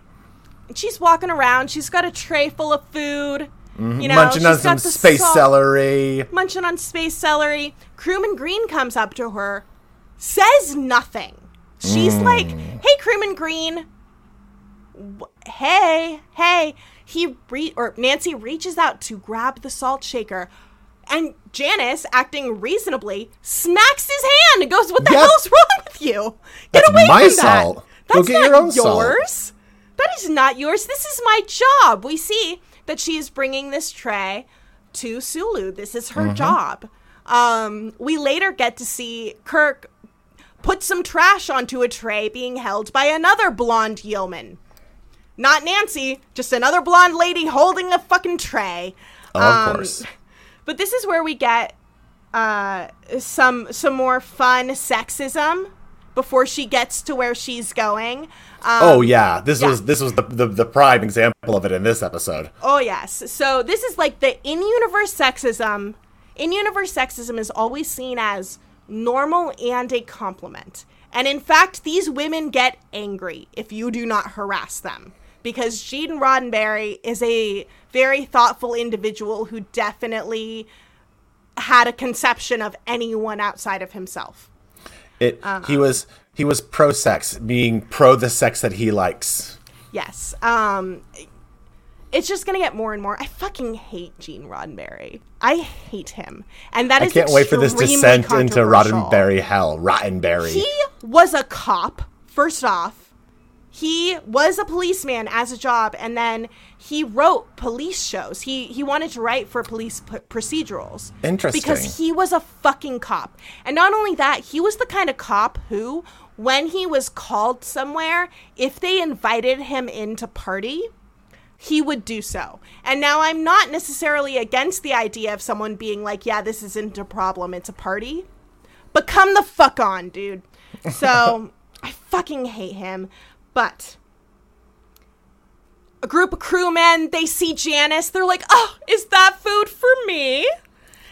she's walking around. She's got a tray full of food. You know, Munching on some space salt- celery. munching on space celery. Crewman Green comes up to her, says nothing. She's Mm. like, "Hey, Crewman Green. Hey, hey." He re- or Nancy reaches out to grab the salt shaker, and Janice, acting reasonably, smacks his hand and goes, "What the Yep. hell's wrong with you? Get That's away from that. salt. Go That's not your own salt." yours. That is not yours. This is my job. We see that she is bringing this tray to Sulu. This is Mm-hmm. her job. Um, we later get to see Kirk put some trash onto a tray being held by another blonde yeoman. Not Nancy, just another blonde lady holding a fucking tray. Of Um, course. But this is where we get uh, some some more fun sexism before she gets to where she's going. Um, oh yeah, this yeah. was this was the, the the prime example of it in this episode. Oh yes. So this is like the in-universe sexism. In-universe sexism is always seen as normal and a compliment. And in fact, these women get angry if you do not harass them. Because Gene Roddenberry is a very thoughtful individual who definitely had a conception of anyone outside of himself. It Uh-huh. he was he was pro sex, being pro the sex that he likes. Yes. Um it's just gonna get more and more. I fucking hate Gene Roddenberry. I hate him, and that I is can't wait for this descent into. Roddenberry hell. Rottenberry. He was a cop. First off, he was a policeman as a job, and then he wrote police shows. He he wanted to write for police p- procedurals. Interesting. Because he was a fucking cop, and not only that, he was the kind of cop who, when he was called somewhere, if they invited him in to party, he would do so. And now I'm not necessarily against the idea of someone being like, yeah, this isn't a problem, it's a party. But come the fuck on, dude. So I fucking hate him. But a group of crewmen, they see Janice, they're like, oh, is that food for me?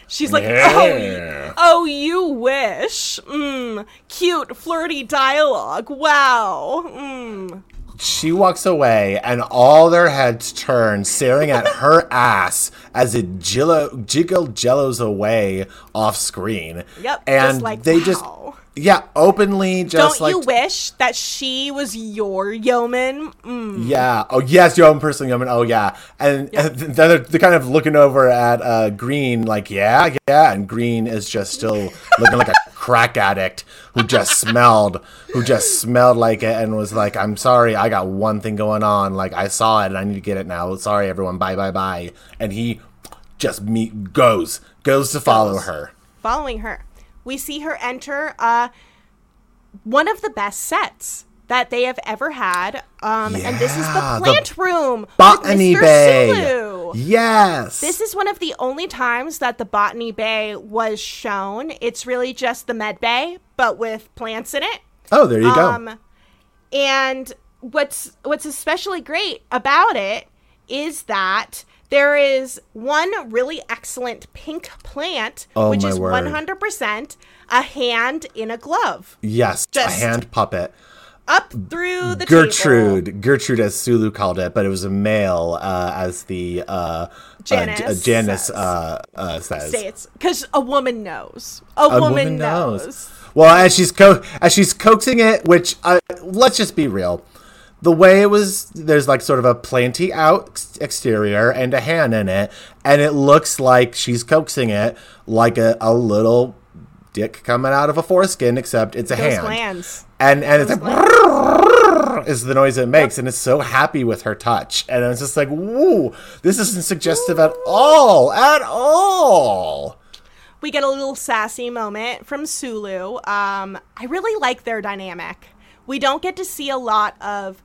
She's like, oh, Yeah. y- oh, you wish. Mm, cute, flirty dialogue. Wow. Mm. She walks away, and all their heads turn, staring at her ass as it jillo, jiggle jellos away off screen. Yep, and just like, they just yeah, openly just Don't like you wish that she was your yeoman? Mm. Yeah. Oh, yes, your own personal yeoman. Oh, yeah. And, and then they're, they're kind of looking over at uh, Green, like, yeah, yeah. And Green is just still looking like a crack addict who just smelled, who just smelled like it and was like, I'm sorry, I got one thing going on. Like, I saw it and I need to get it now. Sorry, everyone. Bye, bye, bye. And he just meet goes, goes to follow Goes. her. Following her, we see her enter uh, one of the best sets that they have ever had. Um, and this is the Yeah, the plant room. Botany Mr. Bay. Sulu. Yes. This is one of the only times that the Botany Bay was shown. It's really just the Med Bay, but with plants in it. oh, there you go. Um, and what's what's especially great about it is that there is one really excellent pink plant, Oh, which is one hundred percent a hand in a glove, yes. a hand puppet. Up through the Gertrude, table. Gertrude as Sulu called it, but it was a male uh, as the uh, Janice uh, Janice says. uh, uh, says. Say it's because a woman knows. A, A woman, knows. Well, as she's co- as she's coaxing it, which uh, let's just be real, the way it was, there's like sort of a planty out ex- exterior and a hand in it, and it looks like she's coaxing it like a, a little dick coming out of a foreskin, except it's a Those hand. glands. and and it's Those like is the noise it makes, and it's so happy with her touch, and it's just like, woo, this isn't suggestive at all, at all. we get a little sassy moment from Sulu. Um, I really like their dynamic. We don't get to see a lot of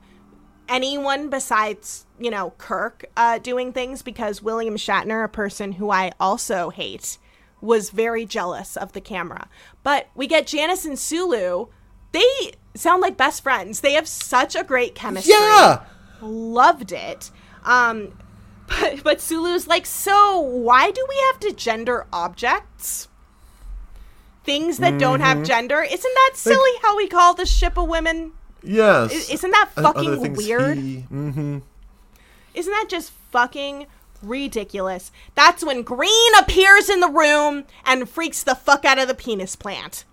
anyone besides, you know, Kirk uh, doing things because William Shatner, a person who I also hate, was very jealous of the camera. But we get Janice and Sulu. They sound like best friends. They have such a great chemistry Yeah, loved it. Um, but but Sulu's like, so why do we have to gender objects? things that don't Mm-hmm. have gender. Isn't that silly how we call the ship a women? Yes. Isn't that fucking weird? he- mm. Isn't that just fucking ridiculous? That's when Green appears in the room and freaks the fuck out of the penis plant.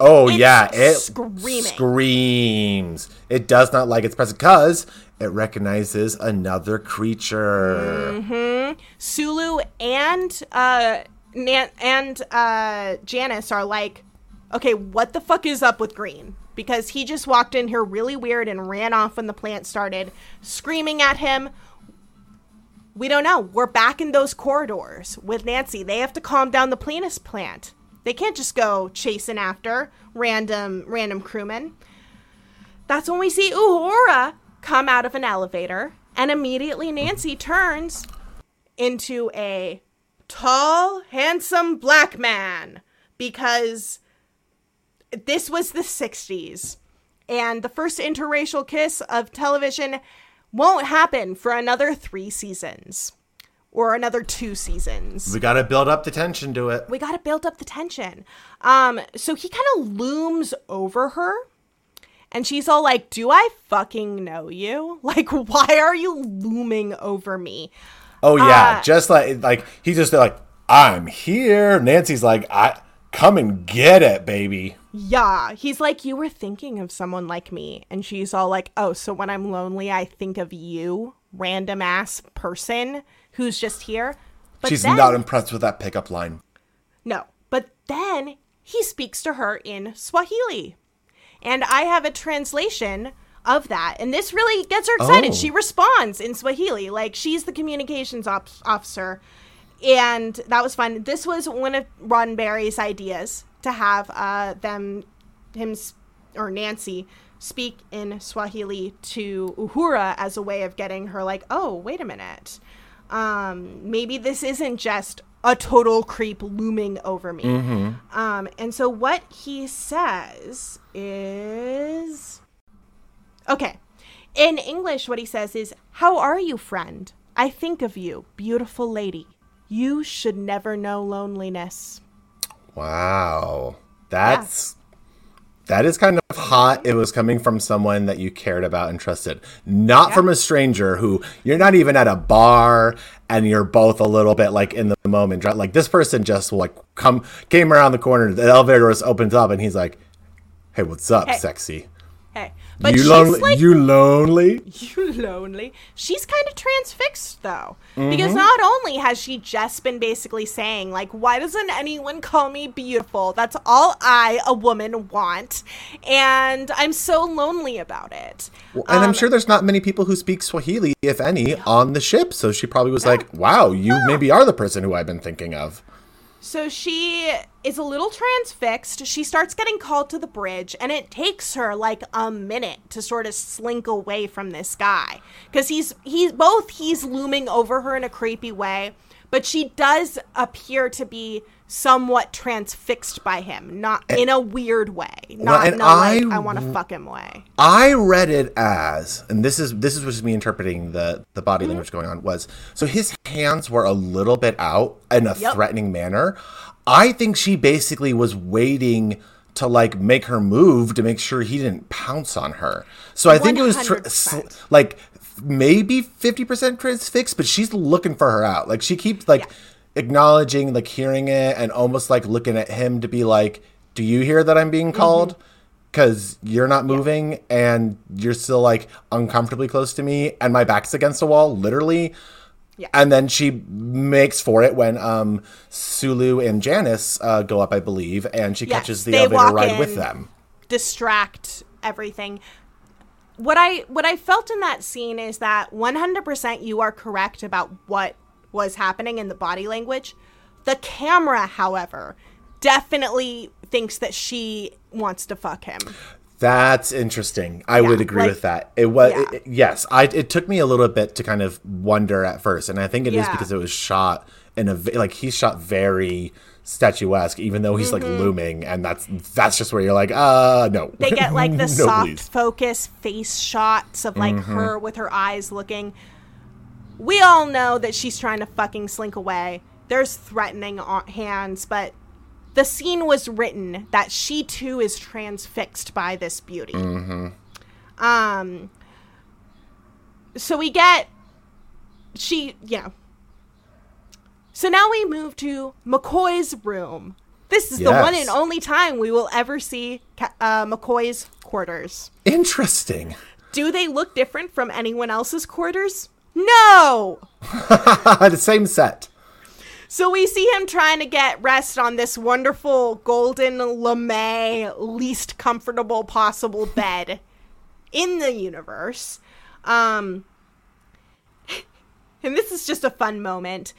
Oh It's yeah, it screaming. screams. It does not like its presence because it recognizes another creature. Sulu and uh Nan- and uh Janice are like, okay, what the fuck is up with Green? Because he just walked in here really weird and ran off when the plant started, screaming at him. We don't know. We're back in those corridors with Nancy. They have to calm down the penis plant. They can't just go chasing after random random crewmen. That's when we see Uhura come out of an elevator, and immediately Nancy turns into a tall, handsome black man because this was the 60s. And the first interracial kiss of television won't happen for another three seasons or another two seasons We got to build up the tension to it. we got to build up the tension. Um, so he kind of looms over her, and she's all like, "Do I fucking know you? Like, why are you looming over me?" Oh yeah, Uh, just like like he's just like I'm here. Nancy's like I come and get it, baby. Yeah, he's like, "You were thinking of someone like me," and she's all like, "Oh, so when I'm lonely, I think of you, random ass person who's just here." But She's then- not impressed with that pickup line. No. But then he speaks to her in Swahili. And I have a translation of that. And this really gets her excited. Oh. She responds in Swahili. Like she's the communications op- officer. And that was fun. This was one of Roddenberry's ideas to have uh, them, him, or Nancy, speak in Swahili to Uhura as a way of getting her, like, oh, wait a minute. Um, maybe this isn't just a total creep looming over me. Um, and so what he says is okay. In English, what he says is, How are you, friend? I think of you, beautiful lady. You should never know loneliness. Wow. That's that is kind of hot. It was coming from someone that you cared about and trusted, not from a stranger who you're not even at a bar and you're both a little bit like in the moment. Like this person just like come came around the corner, the elevator was opens up, and he's like, "Hey, what's up, Hey. sexy? Hey. But you lonely? like you lonely?" you lonely. She's kind of transfixed though. Mm-hmm. Because not only has she just been basically saying like why doesn't anyone call me beautiful? That's all I, a woman, want. And I'm so lonely about it. Well, and I'm Um, sure there's not many people who speak Swahili, if any, on the ship. So she probably was like, "Wow, you maybe are the person who I've been thinking of." So she is a little transfixed. She starts getting called to the bridge, and it takes her like a minute to sort of slink away from this guy because he's he's both he's looming over her in a creepy way, but she does appear to be somewhat transfixed by him, not in a weird way, not and in a like I I want to fuck him way. I read it as, and this is this is just me interpreting the the Mm-hmm. body language going on was so his hands were a little bit out in a Yep. threatening manner. I think she basically was waiting to like make her move to make sure he didn't pounce on her. So I think it was tr- 100%. sl- like maybe fifty percent transfixed, but she's looking for her out. Like she keeps like acknowledging, like hearing it, and almost like looking at him to be like, "Do you hear that I'm being Mm-hmm. called?" because you're not moving and you're still like uncomfortably close to me and my back's against the wall literally Yeah. and then she makes for it when um sulu and janice uh, go up i believe and she Yes, catches the elevator ride with them distract everything. What I what I felt in that scene is that 100% you are correct about what was happening in the body language. The camera, however, definitely thinks that she wants to fuck him. That's interesting. I would agree like- with that. It was Yeah. it- yes. I it took me a little bit to kind of wonder at first, and I think it is Yeah. because it was shot in a like he's shot very statuesque, even though he's like looming, and that's that's just where you're like, uh, no. Mm-hmm. They get like the No, soft please. focus face shots of like her with her eyes looking. We all know that she's trying to fucking slink away. There's threatening hands, but the scene was written that she too is transfixed by this beauty. Um. So we get she, yeah. So now we move to McCoy's room. This is the one and only time we will ever see uh, McCoy's quarters. Interesting. Do they look different from anyone else's quarters? No. the same set. So we see him trying to get rest on this wonderful golden lame, least comfortable possible bed in the universe. Um, and this is just a fun moment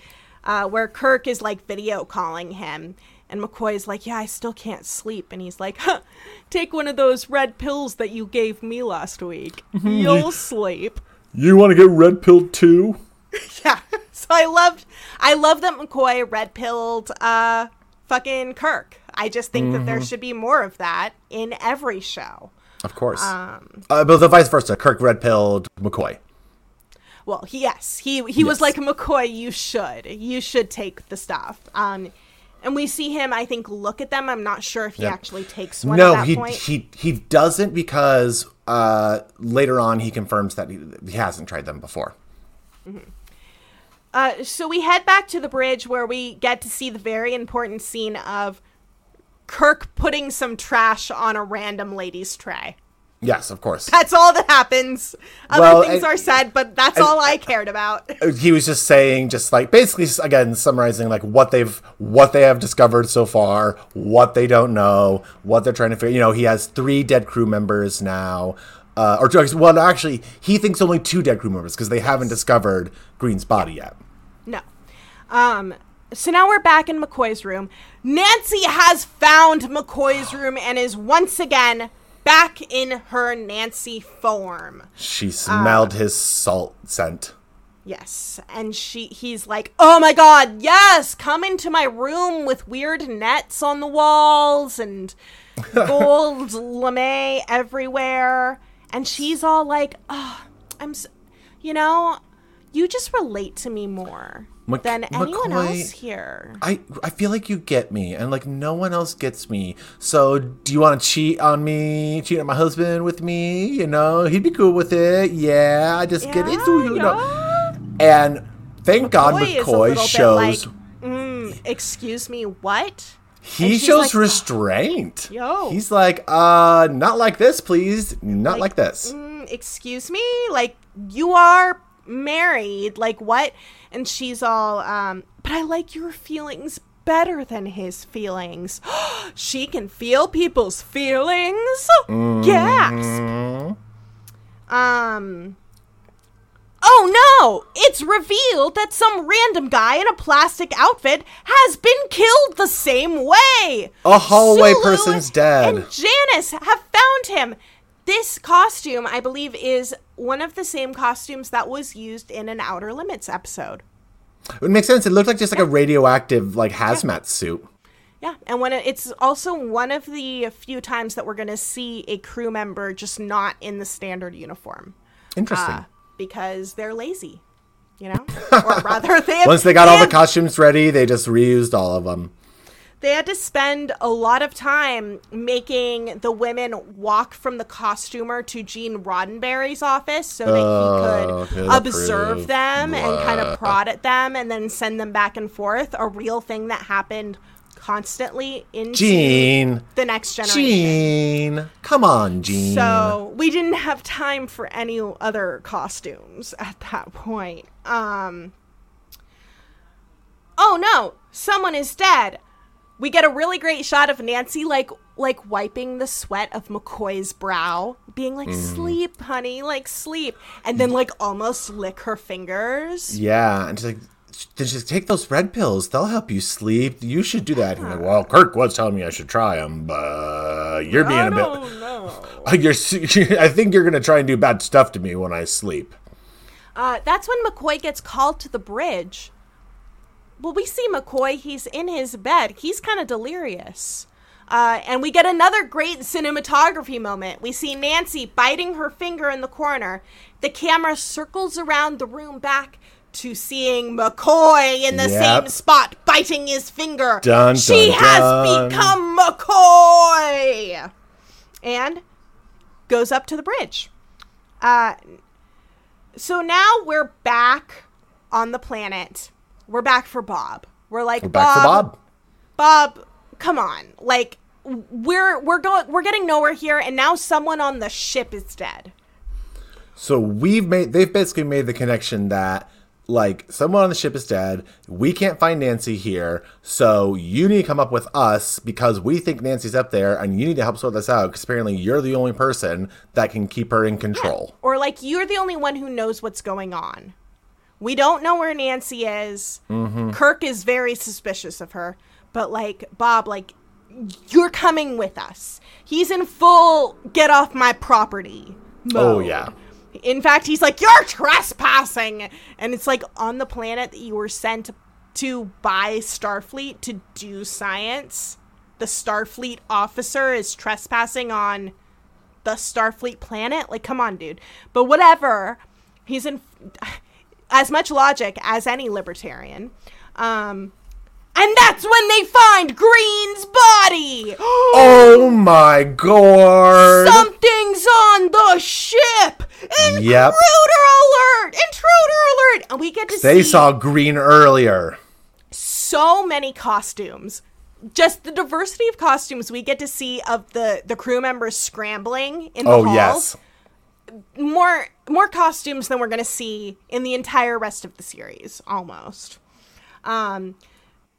uh, where Kirk is like video calling him. And McCoy's like, Yeah, I still can't sleep. And he's like, huh, Take one of those red pills that you gave me last week. You'll sleep. You want to get red pilled too? Yeah. So I loved I love that McCoy red pilled uh fucking Kirk. I just think that there should be more of that in every show. Of course. Um, uh, but the vice versa. Kirk red pilled McCoy. Well, he, yes, he he was like McCoy. You should, you should take the stuff. Um, and we see him. I think look at them. I'm not sure if he Yeah. actually takes one No, at that he point. he he doesn't because uh, later on he confirms that he, he hasn't tried them before. Uh, so we head back to the bridge where we get to see the very important scene of Kirk putting some trash on a random lady's tray. Yes, of course. That's all that happens. Other Well, things and- are said, but that's all I cared about. he was just saying just like basically again summarizing like what they've what they have discovered so far what they don't know what they're trying to figure you know he has three dead crew members now uh, or well actually he thinks only two dead crew members because they haven't discovered green's body yet No. Um, so now we're back in McCoy's room. Nancy has found McCoy's room and is once again back in her Nancy form. she smelled um, his salt scent Yes, and she he's like, "Oh my god, yes, come into my room with weird nets on the walls and gold lame everywhere." And she's all like, "Oh, I'm s you know, you just relate to me more Mc- than anyone McCoy- else here." I, I feel like you get me and like no one else gets me so do you want to cheat on me cheat on my husband with me you know he'd be cool with it yeah i just get into you know. And thank God is a McCoy shows like, mm, "Excuse me, what?" he shows like, restraint. Yo. He's like, uh, not like this, please. Not like, this. mm, excuse me like you are married like what and she's all um but i like your feelings better than his feelings she can feel people's feelings gasp um Oh no! It's revealed that some random guy in a plastic outfit has been killed the same way. A hallway Sulu person's dead. And Janice have found him. This costume, I believe, is one of the same costumes that was used in an Outer Limits episode. It makes sense. It looked like just like a radioactive like hazmat suit. Yeah, and when it, it's also one of the few times that we're going to see a crew member just not in the standard uniform Interesting. uh, because they're lazy, you know, or rather, they have, Once they got all the costumes ready, they just reused all of them. They had to spend a lot of time making the women walk from the costumer to Gene Roddenberry's office so that Oh, he could observe them and kind of prod at them and then send them back and forth. A real thing that happened constantly in Gene. the next generation. Gene. Come on, Gene. So we didn't have time for any other costumes at that point. Um. Oh no! Someone is dead. We get a really great shot of Nancy like like wiping the sweat of McCoy's brow, being like, "Sleep, honey, like sleep," and then like almost lick her fingers. Yeah, and she's like, then like, take those red pills. They'll help you sleep. You should do that. He's like, well, Kirk was telling me I should try them, but you're being I a bit. don't know. You're, I think you're gonna try and do bad stuff to me when I sleep. Uh, that's when McCoy gets called to the bridge. Well, we see McCoy. He's in his bed. He's kind of delirious. Uh, and we get another great cinematography moment. We see Nancy biting her finger in the corner. The camera circles around the room back to seeing McCoy in the Yep. same spot biting his finger. Dun, she dun, has dun. become McCoy! And goes up to the bridge. Uh, so now we're back on the planet. We're back for Bob. We're like We're back for Bob. Bob, come on. Like we're we're going we're getting nowhere here and now someone on the ship is dead. So we've made they've basically made the connection that like someone on the ship is dead. We can't find Nancy here, so you need to come up with us because we think Nancy's up there, and you need to help sort this out because apparently you're the only person that can keep her in control. Or like you're the only one who knows what's going on. We don't know where Nancy is. Mm-hmm. Kirk is very suspicious of her, but like Bob like you're coming with us. He's in full get off my property. Oh yeah, In fact, he's like, You're trespassing! And it's like on the planet that you were sent to by Starfleet to do science. The Starfleet officer is trespassing on the Starfleet planet. Like, come on, dude. But whatever. He's in as much logic as any libertarian. Um, and that's when they find Green's body! oh my god! Something's on the ship! Intruder Yep. alert! Intruder alert! And we get to they see saw green earlier. so many costumes. Just the diversity of costumes we get to see of the the crew members scrambling in the Oh halls. yes, More more costumes than we're going to see in the entire rest of the series almost. Um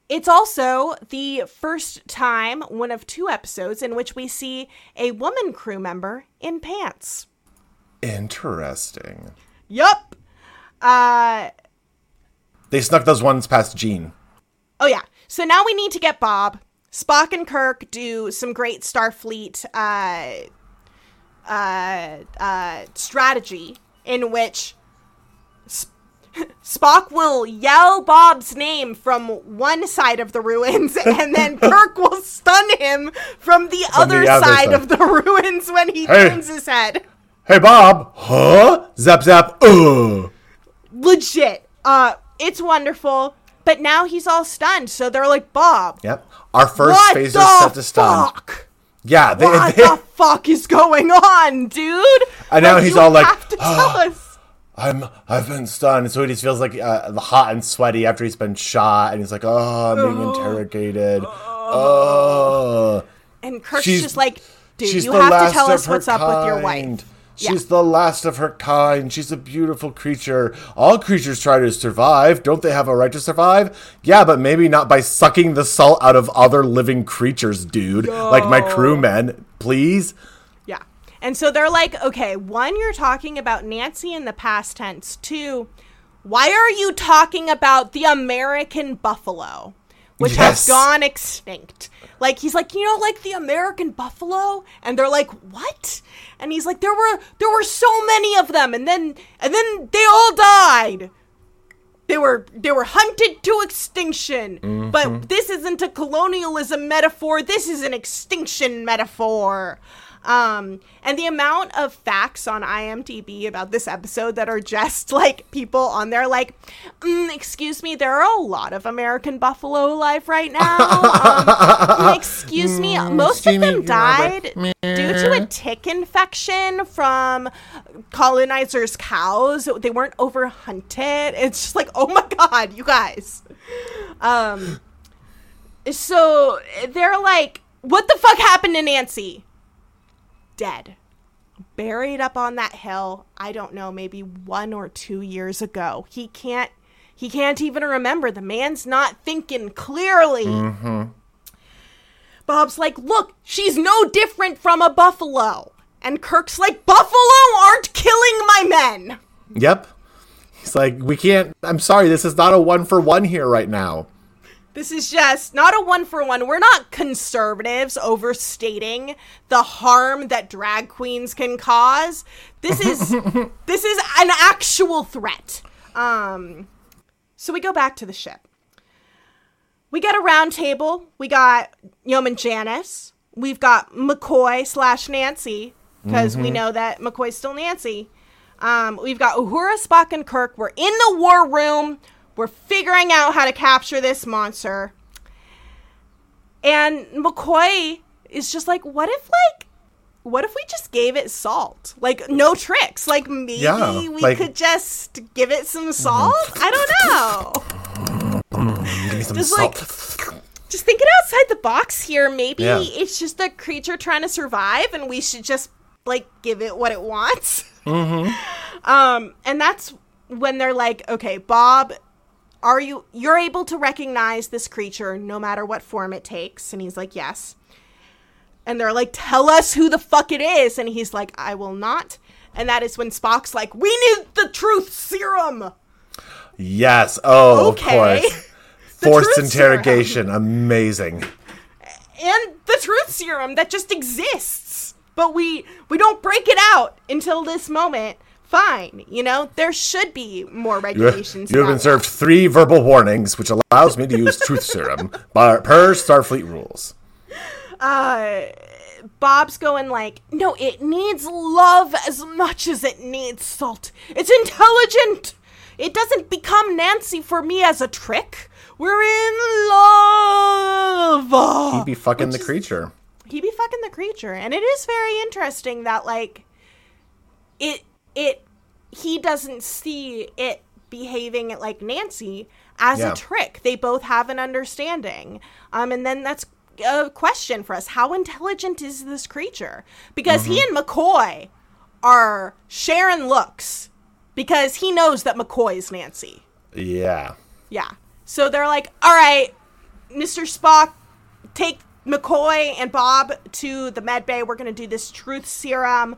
it's also the first time, one of two episodes, in which we see a woman crew member in pants. interesting. Yup. Uh They snuck those ones past Gene. oh yeah. So now we need to get Bob. Spock and Kirk do some great Starfleet uh uh uh strategy in which Sp- Spock will yell Bob's name from one side of the ruins, and then Kirk will stun him from the, other, the other side, side. of the ruins when he Hey. turns his head. Hey Bob, huh? Zap zap. Ugh. Legit. Uh, it's wonderful. But now he's all stunned, so they're like, Bob, Yep. Our first phase is set to stun. fuck? Yeah, they, What they- the fuck is going on, dude? And now he's you all like, have to tell us. I'm I've been stunned. So he just feels like uh, hot and sweaty after he's been shot, and he's like, oh, I'm being interrogated. Oh, And Kirk's she's- just like, dude, you have to tell us what's up with your wife. She's Yeah. the last of her kind. She's a beautiful creature. All creatures try to survive. Don't they have a right to survive? Yeah, but maybe not by sucking the salt out of other living creatures, dude. Like my crewmen, please. Yeah. And so they're like, okay, one, you're talking about Nancy in the past tense. Two, why are you talking about the American buffalo, which Yes. has gone extinct? Like he's like, you know, like the American buffalo, and they're like, what? And he's like, there were there were so many of them, and then and then they all died. They were they were hunted to extinction. Mm-hmm. But this isn't a colonialism metaphor. This is an extinction metaphor. Um, and the amount of facts on IMDb about this episode that are just like people on there, like, mm, excuse me, there are a lot of American buffalo alive right now. Um, excuse me, most of them died due to a tick infection from colonizers' cows. They weren't over hunted. It's just like, oh my god, you guys. Um, so they're like, what the fuck happened to Nancy? Dead. Buried up on that hill. I don't know, maybe one or two years ago. He can't. He can't even remember. The man's not thinking clearly. Mm-hmm. Bob's like, look, she's no different from a buffalo. And Kirk's like, buffalo aren't killing my men. Yep. He's like, we can't. I'm sorry, this is not a one for one here right now. This is just not a one for one. We're not conservatives overstating the harm that drag queens can cause. This is this is an actual threat. Um so we go back to the ship. We got a round table. We got Yeoman Janice. We've got McCoy slash Nancy because we know that McCoy's still Nancy. Um, we've got Uhura, Spock, and Kirk. We're in the war room. We're figuring out how to capture this monster. And McCoy is just like, what if like what if we just gave it salt? Like no tricks. Like maybe Yeah, we like- could just give it some salt? I don't know. Give me some Just salt. like- Just thinking outside the box here, maybe Yeah. it's just a creature trying to survive and we should just like give it what it wants. Mm-hmm. Um and that's when they're like, "Okay, Bob, are you you're able to recognize this creature no matter what form it takes?" And he's like, "Yes." And they're like, "Tell us who the fuck it is." And he's like, "I will not." And that is when Spock's like, "We need the truth serum." yes. Oh, Okay. of course. Forced truth serum. interrogation. Amazing. and the truth serum that just exists but we we don't break it out until this moment fine you know? There should be more You, regulations you have been served three verbal warnings, which allows me to use truth serum bar- per Starfleet rules. uh bob's going like no it needs love as much as it needs salt. It's intelligent. It doesn't become nancy for me as a trick. We're in love. He'd be fucking the creature. he'd be fucking the creature. And it is very interesting that like it it he doesn't see it behaving like nancy as Yeah. a trick they both have an understanding um and then that's a question for us how intelligent is this creature because he and mccoy are sharing looks because he knows that mccoy is nancy Yeah. yeah. So they're like, all right, Mr. Spock, take McCoy and Bob to the med bay. We're going to do this truth serum.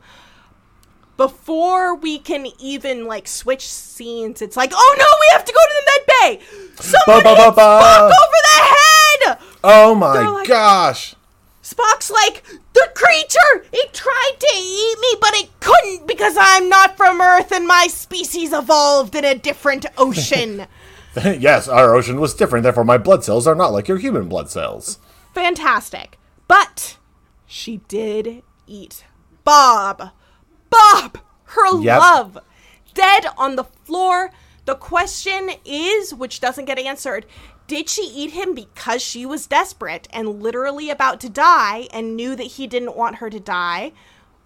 Before we can even like switch scenes, it's like, oh no, we have to go to the med bay. Somebody ba. Spock over the head. Oh my like- gosh. Spock's like, the creature! It tried to eat me, but it couldn't because I'm not from Earth and my species evolved in a different ocean. yes, our ocean was different, therefore my blood cells are not like your human blood cells. fantastic. But she did eat Bob. Bob, her Yep. love, dead on the floor. The question is, which doesn't get answered, did she eat him because she was desperate and literally about to die and knew that he didn't want her to die?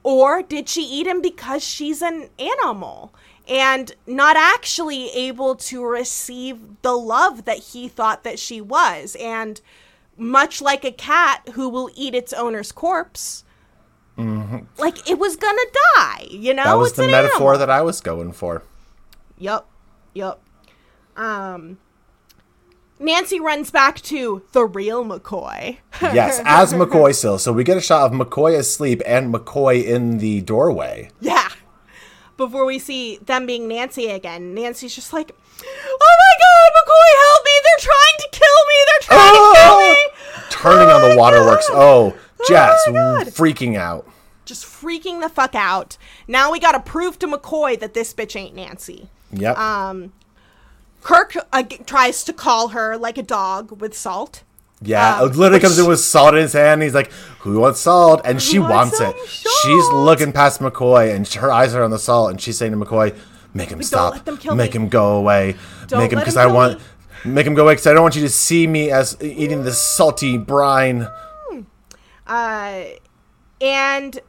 Or did she eat him because she's an animal and not actually able to receive the love that he thought that she was? And much like a cat who will eat its owner's corpse, like it was gonna die, you know? Mm-hmm. That was It's the an metaphor animal. that I was going for. Yep, yep. Um Nancy runs back to the real McCoy. Yes, as McCoy still. So we get a shot of McCoy asleep and McCoy in the doorway. yeah. Before we see them being Nancy again, Nancy's just like, "Oh my god, McCoy, help me! They're trying to kill me! They're trying to kill me!" Turning on the waterworks. God. Oh, Jess, my God. freaking out. Just freaking the fuck out. Now we gotta prove to McCoy that this bitch ain't Nancy. Yep. Um, Kirk uh, tries to call her like a dog with salt. yeah, um, literally comes in with salt in his hand. And he's like, "Who wants salt?" And she wants wants it. some She's looking past McCoy, and her eyes are on the salt, and she's saying to McCoy, "Make him stop. let them kill Make me. him go away. Don't Make him because I want." me." Make him go away because I don't want you to see me as eating this salty brine. Uh, and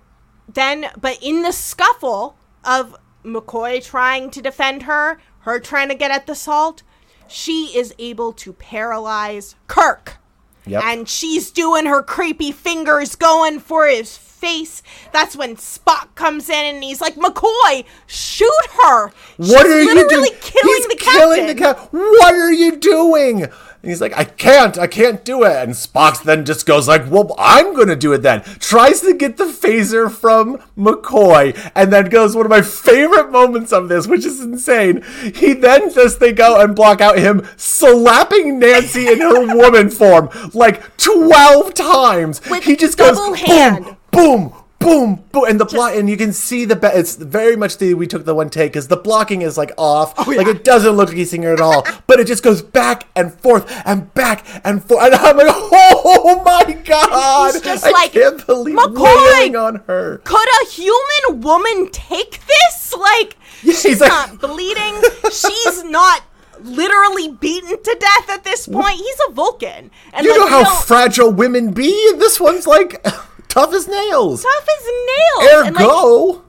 then, but in the scuffle of McCoy trying to defend her, her trying to get at the salt, she is able to paralyze Kirk. Yep. And she's doing her creepy fingers going for his face. That's when Spock comes in and he's like, McCoy, shoot her. What She's are you doing? killing He's the killing captain. the cat. What are you doing? And he's like, I can't, I can't do it. And Spock then just goes like, Well, I'm gonna do it then. Tries to get the phaser from McCoy, and then goes one of my favorite moments of this, which is insane. He then just they go and block out him slapping Nancy in her woman form like twelve times. With he just goes hand. boom, boom, boom, boom, and the block, and you can see the. Be- it's very much the we took the one take because the blocking is like off, Oh, like it doesn't look like he's singing at all, but it just goes back and forth and back and forth, and I'm like, oh my god, He's just I like, can't believe "McCoy!" on her. Could a human woman take this? Like, Yeah, she's like- not bleeding. she's not literally beaten to death at this point. He's a Vulcan. And You like, know how don't- fragile women be, this one's like tough as nails. tough as nails. And, like, Ergo,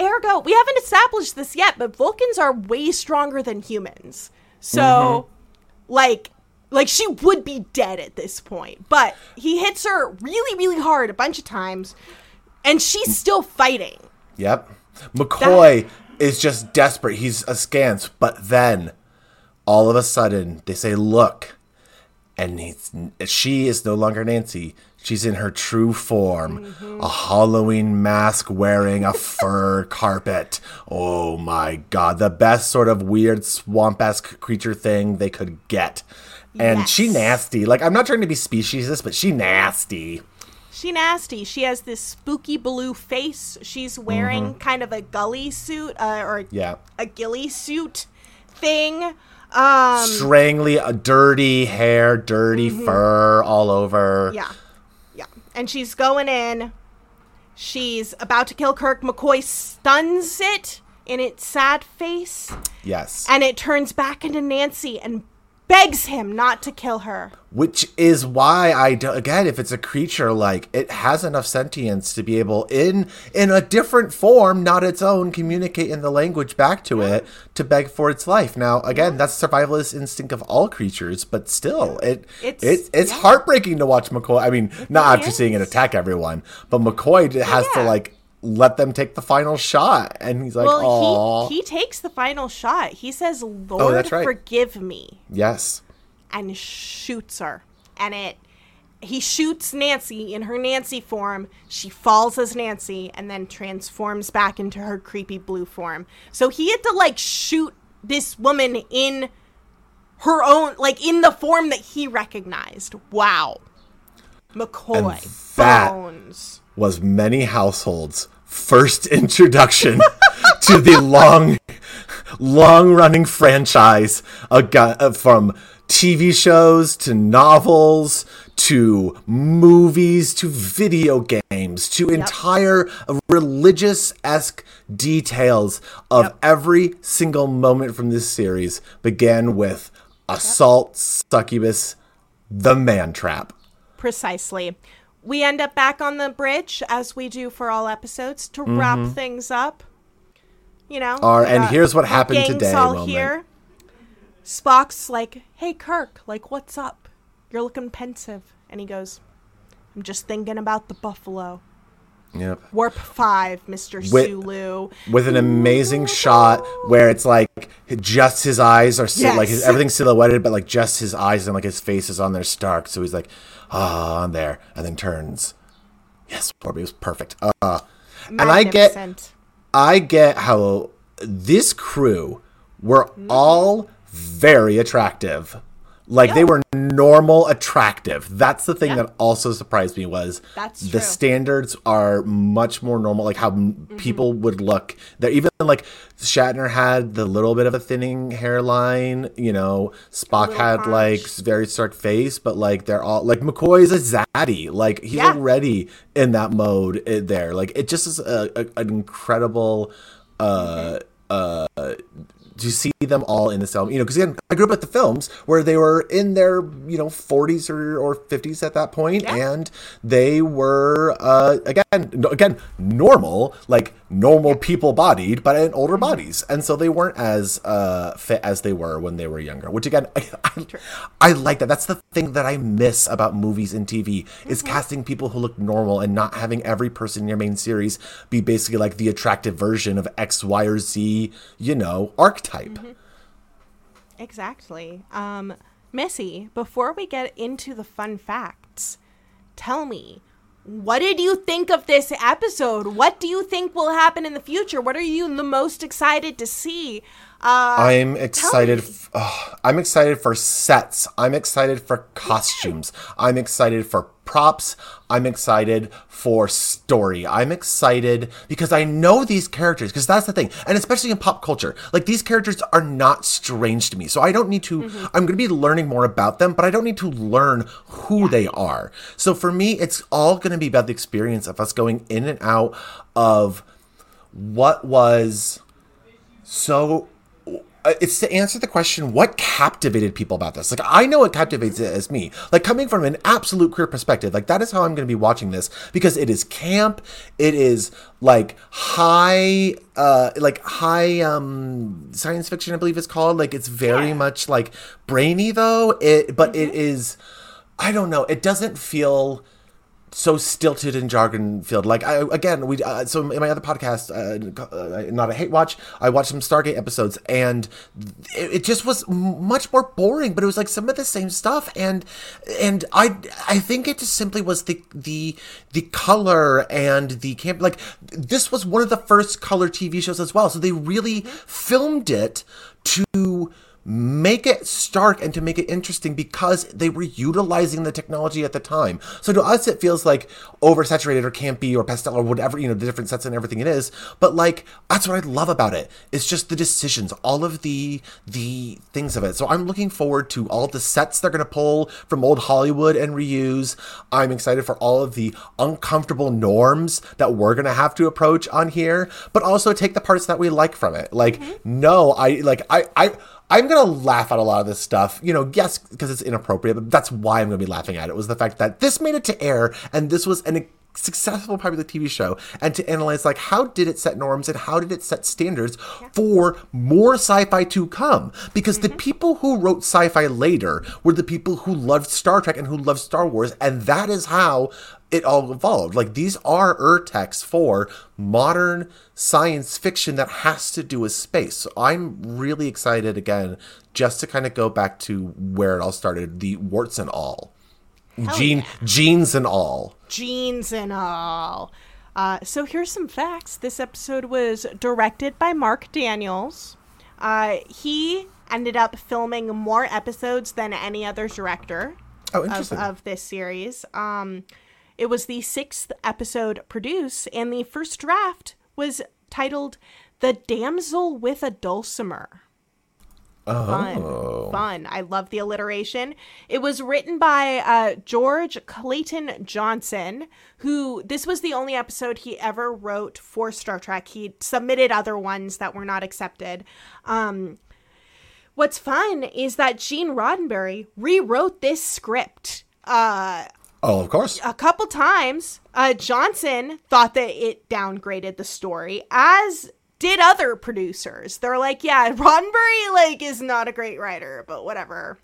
ergo, we haven't established this yet, but Vulcans are way stronger than humans. So, Mm-hmm. like, like she would be dead at this point. But he hits her really, really hard a bunch of times, and she's still fighting. Yep. McCoy is just desperate. He's askance. But then, all of a sudden, they say, "Look," and she is no longer Nancy. She's in her true form, a Halloween mask wearing a fur carpet. Oh my god, the best sort of weird swamp esque creature thing they could get. And she nasty. Like I'm not trying to be speciesist, but she nasty. She nasty. She has this spooky blue face. She's wearing kind of a gully suit uh, or Mm-hmm. Yeah. a ghillie suit thing. Um, Strangly, a dirty hair, dirty fur all over. yeah. And she's going in. She's about to kill Kirk. McCoy stuns it in its sad face, Yes. and it turns back into Nancy and begs him not to kill her. Which is why I do, again, if it's a creature like it has enough sentience to be able in in a different form, not its own, communicate in the language back to it to beg for its life. Now, again, that's survivalist instinct of all creatures, but still, it It's- it's it's yeah. heartbreaking to watch McCoy. I mean, not really after seeing it attack everyone, but McCoy has to like let them take the final shot, and he's like, Well, "Oh, he he takes the final shot. He says, oh, "Lord, Oh, right. forgive me." yes." and shoots her. And it he shoots Nancy in her Nancy form. She falls as Nancy and then transforms back into her creepy blue form. So he had to like shoot this woman in her own like in the form that he recognized. Wow. McCoy that- bones. Was many households' first introduction to the long, long running franchise uh, from TV shows to novels to movies to video games to entire religious esque details of Yep. every single moment from this series began with assault succubus the man trap Precisely. We end up back on the bridge as we do for all episodes to wrap mm-hmm. things up. You know, Our- and here's what happened today all moment. here. Spock's like, "Hey Kirk, like what's up? You're looking pensive." And he goes, "I'm just thinking about the buffalo." yep Warp 5, Mr. Sulu. with an amazing shot where it's like just his eyes are sil- like his, everything's silhouetted, but like just his eyes and like his face is on there stark. So he's like, ah, on there, and then turns. Yes, Corby was perfect. Uh, and I get, I get how this crew were Mm-hmm. all very attractive. Like they were normal attractive. That's the thing Yeah. that also surprised me was That's the true. standards are much more normal. Like how Mm-hmm. people would look. They're even like Shatner had the little bit of a thinning hairline. You know, Spock had like hunch. very stark face, but like they're all like McCoy's a zaddy. Like he's Yeah. already in that mode there. Like it just is a, a, an incredible. Uh uh to see them all in this film, you know, because again, I grew up at the films where they were in their, you know, 40s or, or 50s at that point, Yeah. and they were, uh, again, again, normal, like normal people bodied, but in older bodies, and so they weren't as uh, fit as they were when they were younger. Which again, I, I, I like that. That's the thing that I miss about movies and TV is casting people who look normal and not having every person in your main series be basically like the attractive version of X, Y, or Z, you know, archetype. Exactly. Um, Missi, before we get into the fun facts, tell me, what did you think of this episode? What do you think will happen in the future? What are you the most excited to see? I'm excited. F- oh, I'm excited for sets. I'm excited for costumes. I'm excited for props. I'm excited for story. I'm excited because I know these characters, because that's the thing. And especially in pop culture, like these characters are not strange to me. So I don't need to, I'm going to be learning more about them, but I don't need to learn who they are. So for me, it's all going to be about the experience of us going in and out of what was so uh, it's to answer the question what captivated people about this? Like i know what captivates it as me. Like coming from an absolute queer perspective like that is how i'm going to be watching this because it is camp it is like high uh like high um science fiction i believe it's called. Like it's very Yeah. much like brainy though. It but it is i don't know it doesn't feel so stilted and jargon filled. Like I again, we uh, so in my other podcast, uh, uh, not a hate watch, I watched some Stargate episodes, and it, it just was much more boring. But it was like some of the same stuff, and and I I think it just simply was the the the color and the camp. Like this was one of the first color TV shows as well, so they really filmed it to make it stark and to make it interesting because they were utilizing the technology at the time. So to us, it feels like oversaturated or campy or pastel or whatever, you know, the different sets and everything it is. But like, that's what I love about it. It's just the decisions, all of the, the things of it. So I'm looking forward to all the sets they're going to pull from old Hollywood and reuse. I'm excited for all of the uncomfortable norms that we're going to have to approach on here, but also take the parts that we like from it. Like, mm-hmm. no, I, like, I, I, I'm gonna laugh at a lot of this stuff. You know, yes, because it's inappropriate, but that's why I'm gonna be laughing at it. Was the fact that this made it to air and this was an successful popular TV show, and to analyze like how did it set norms and how did it set standards for more sci-fi to come? Because the mm-hmm. people who wrote sci-fi later were the people who loved Star Trek and who loved Star Wars, and that is how it all evolved. Like these are urtext for modern science fiction that has to do with space. So I'm really excited again, just to kind of go back to where it all started, the warts and all. Gene yeah. genes and all. jeans and all. Uh, so here's some facts. This episode was directed by Marc Daniels. Uh, he ended up filming more episodes than any other director Oh, of, of this series. Um, it was the sixth episode produced, and the first draft was titled "The Damsel with a Dulcimer." Fun, Oh. fun. I love the alliteration. It was written by uh, George Clayton Johnson, who this was the only episode he ever wrote for Star Trek. He submitted other ones that were not accepted. Um, what's fun is that Gene Roddenberry rewrote this script. Uh, Oh, of course. a couple times. Uh, Johnson thought that it downgraded the story, as did other producers. They're like, yeah, Roddenberry like is not a great writer, but whatever.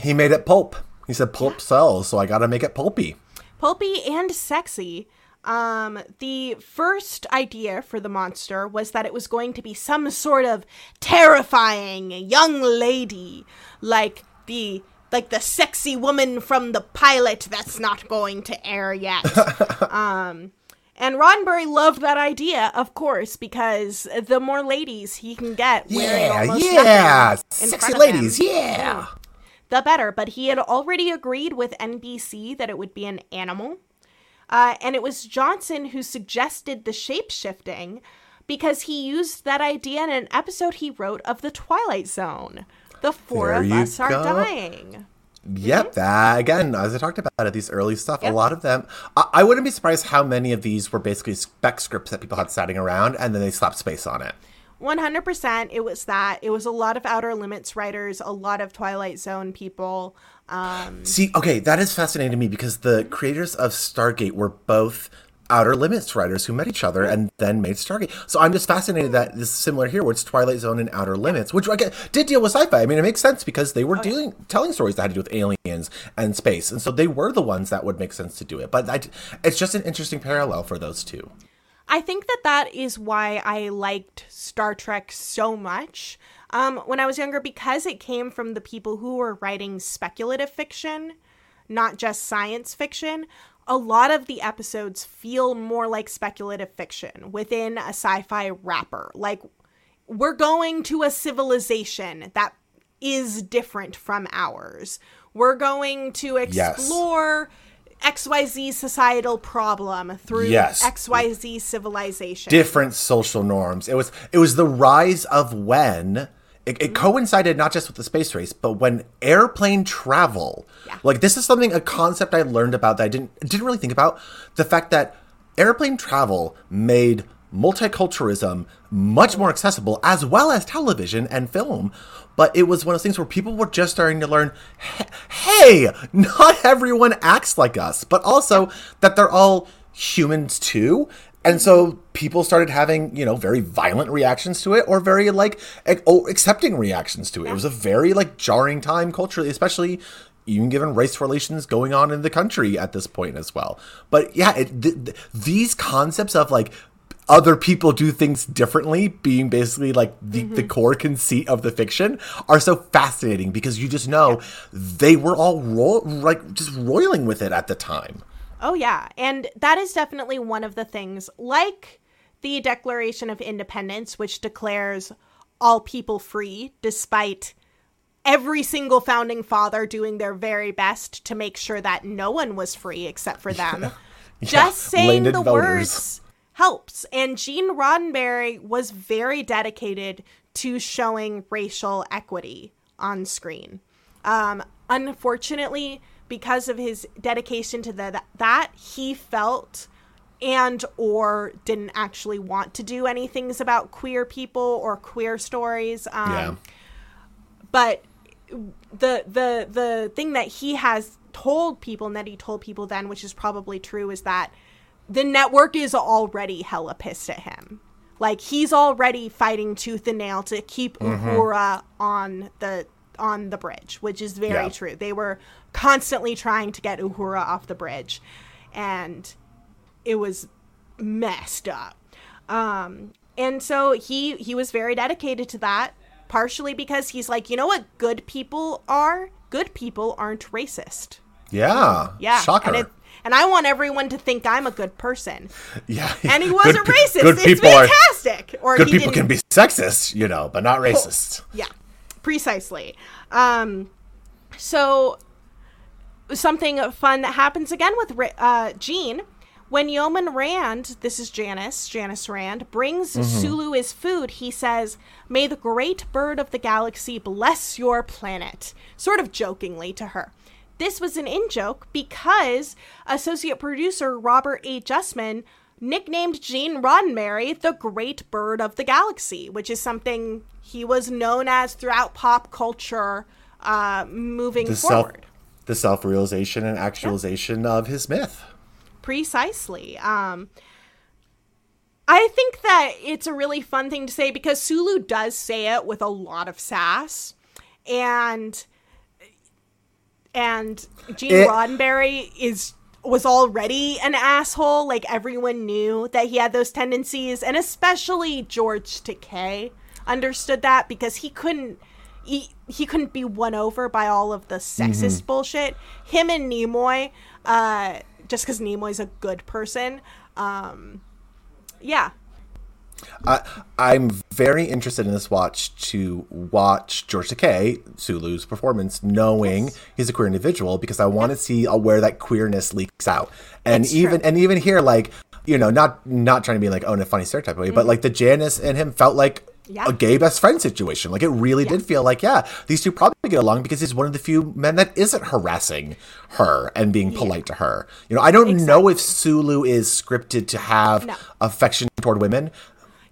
He made it pulp. He said pulp sells, so I got to make it pulpy. Pulpy and sexy. Um, the first idea for the monster was that it was going to be some sort of terrifying young lady, like the like the sexy woman from the pilot that's not going to air yet. um, and Roddenberry loved that idea, of course, because the more ladies he can get Yeah, yeah. Sexy ladies, him, yeah. the better. But he had already agreed with NBC that it would be an animal. Uh, and it was Johnson who suggested the shape shifting because he used that idea in an episode he wrote of The Twilight Zone. The four There of us are dying. Yep, that again, as I talked about it, these early stuff, Yep. a lot of them. I, I wouldn't be surprised how many of these were basically spec scripts that people had sitting around, and then they slapped space on it. 100% it was that. It was a lot of Outer Limits writers, a lot of Twilight Zone people. Um, See, okay, that is fascinating to me because the creators of Stargate were both Outer Limits writers who met each other and then made Stargate. So I'm just fascinated that this is similar here, where it's Twilight Zone and Outer Limits, which I get, did deal with sci-fi. I mean, it makes sense because they were dealing, telling stories that had to do with aliens and space, and so they were the ones that would make sense to do it. But I, it's just an interesting parallel for those two. I think that that is why I liked Star Trek so much um, when I was younger because it came from the people who were writing speculative fiction, not just science fiction. A lot of the episodes feel more like speculative fiction within a sci fi wrapper. Like, we're going to a civilization that is different from ours. We're going to Yes. explore XYZ societal problem through Yes. XYZ civilization. different social norms. It was it was the rise of when it, it coincided not just with the space race, but when airplane travel. Yeah. Like this is something a concept I learned about that I didn't didn't really think about. The fact that airplane travel made multiculturalism much more accessible as well as television and film. But it was one of those things where people were just starting to learn, hey, not everyone acts like us, but also that they're all humans too. And so people started having, you know, very violent reactions to it or very like oh, accepting reactions to it. It was a very like jarring time culturally, especially even given race relations going on in the country at this point as well. But yeah, it, th- th- these concepts of like other people do things differently being basically like the, the mm-hmm. core conceit of the fiction are so fascinating because you just know they were all ro- like just roiling with it at the time. Oh, yeah. And that is definitely one of the things, like the Declaration of Independence, which declares all people free, despite every single founding father doing their very best to make sure that no one was free except for them. Just saying landed the voters. words helps. And Gene Roddenberry was very dedicated to showing racial equity on screen. Um, unfortunately, because of his dedication to the, that, he felt and or didn't actually want to do any things about queer people or queer stories. Um, Yeah. but the the the thing that he has told people and that he told people then which is probably true is that the network is already hella pissed at him like he's already fighting tooth and nail to keep uhura on the on the bridge which is very Yeah. true they were constantly trying to get uhura off the bridge and it was messed up. Um, and so he he was very dedicated to that, partially because he's like, you know what, good people are. Good people aren't racist. Yeah. Yeah, Shocker. and it and I want everyone to think I'm a good person. yeah. And he wasn't Good racist. Good it's people are fantastic. or good he people didn't- can be sexist, you know, but not racist. Yeah, precisely. Um, so something fun that happens again with uh, Gene when Yeoman Rand, this is Janice, Janice Rand, brings Sulu his food. He says, "May the great bird of the galaxy bless your planet," sort of jokingly to her. This was an in joke because associate producer Robert A. Justman nicknamed Gene Roddenberry the Great Bird of the Galaxy, which is something he was known as throughout pop culture uh, moving The self forward. the self realization and actualization of his myth. Precisely. Um, I think that it's a really fun thing to say because Sulu does say it with a lot of sass, and and Gene It- Roddenberry is was already an asshole. Like everyone knew that he had those tendencies, and especially George Takei understood that because he couldn't. He, he couldn't be won over by all of the sexist bullshit. Him and Nimoy, uh, just because Nimoy's a good person, um, yeah, I, I'm very interested in this watch to watch George Takei, Sulu's performance, knowing he's a queer individual, because I want to see uh, where that queerness leaks out. And It's even true. and even here, like you know, not not trying to be like oh in a funny stereotype way, but like the Janice and him felt like. Yeah. A gay best friend situation. Like it really did feel like, yeah, these two probably get along because he's one of the few men that isn't harassing her and being polite to her. You know, I don't know if Sulu is scripted to have No. affection toward women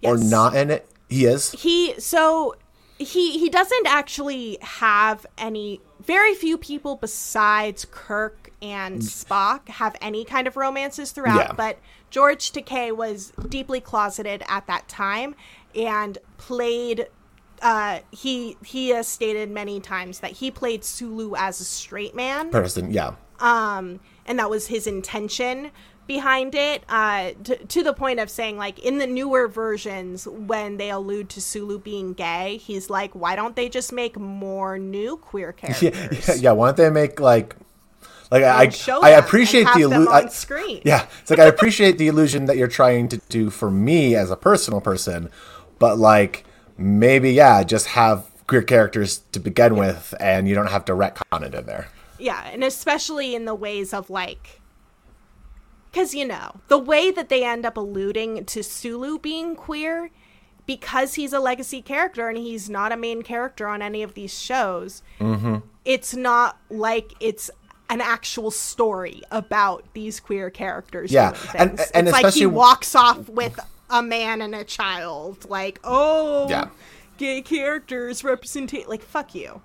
or not in it. He is. he so he he doesn't actually have any very few people besides kirk and spock have any kind of romances throughout Yeah. but george takei was deeply closeted at that time and played uh, he he has stated many times that he played Sulu as a straight man person. Yeah. um, and that was his intention behind it uh, to, to the point of saying like in the newer versions when they allude to sulu being gay he's like why don't they just make more new queer characters yeah, yeah, yeah. Why don't they make like, like I, I appreciate the illusion. Yeah, it's like I appreciate the illusion that you're trying to do for me as a personal person, but like maybe yeah, just have queer characters to begin with, and you don't have to retcon it in there. Yeah, and especially in the ways of like. Because, you know, the way that they end up alluding to Sulu being queer, because he's a legacy character and he's not a main character on any of these shows, Mm-hmm. it's not like it's an actual story about these queer characters. Yeah, and- and it's like he walks off with a man and a child. Like, oh, Yeah. gay characters represent like fuck you.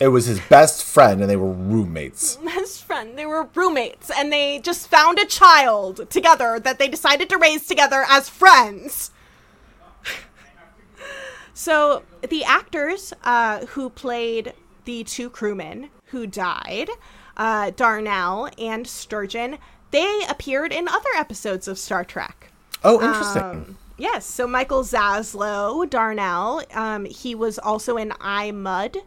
It was his best friend, and they were roommates. best friend. They were roommates, and they just found a child together that they decided to raise together as friends. so the actors uh, who played the two crewmen who died, uh, Darnell and Sturgeon, they appeared in other episodes of Star Trek. Oh, interesting. Um, yes, so Michael Zaslow, Darnell, um, he was also in I Mudd,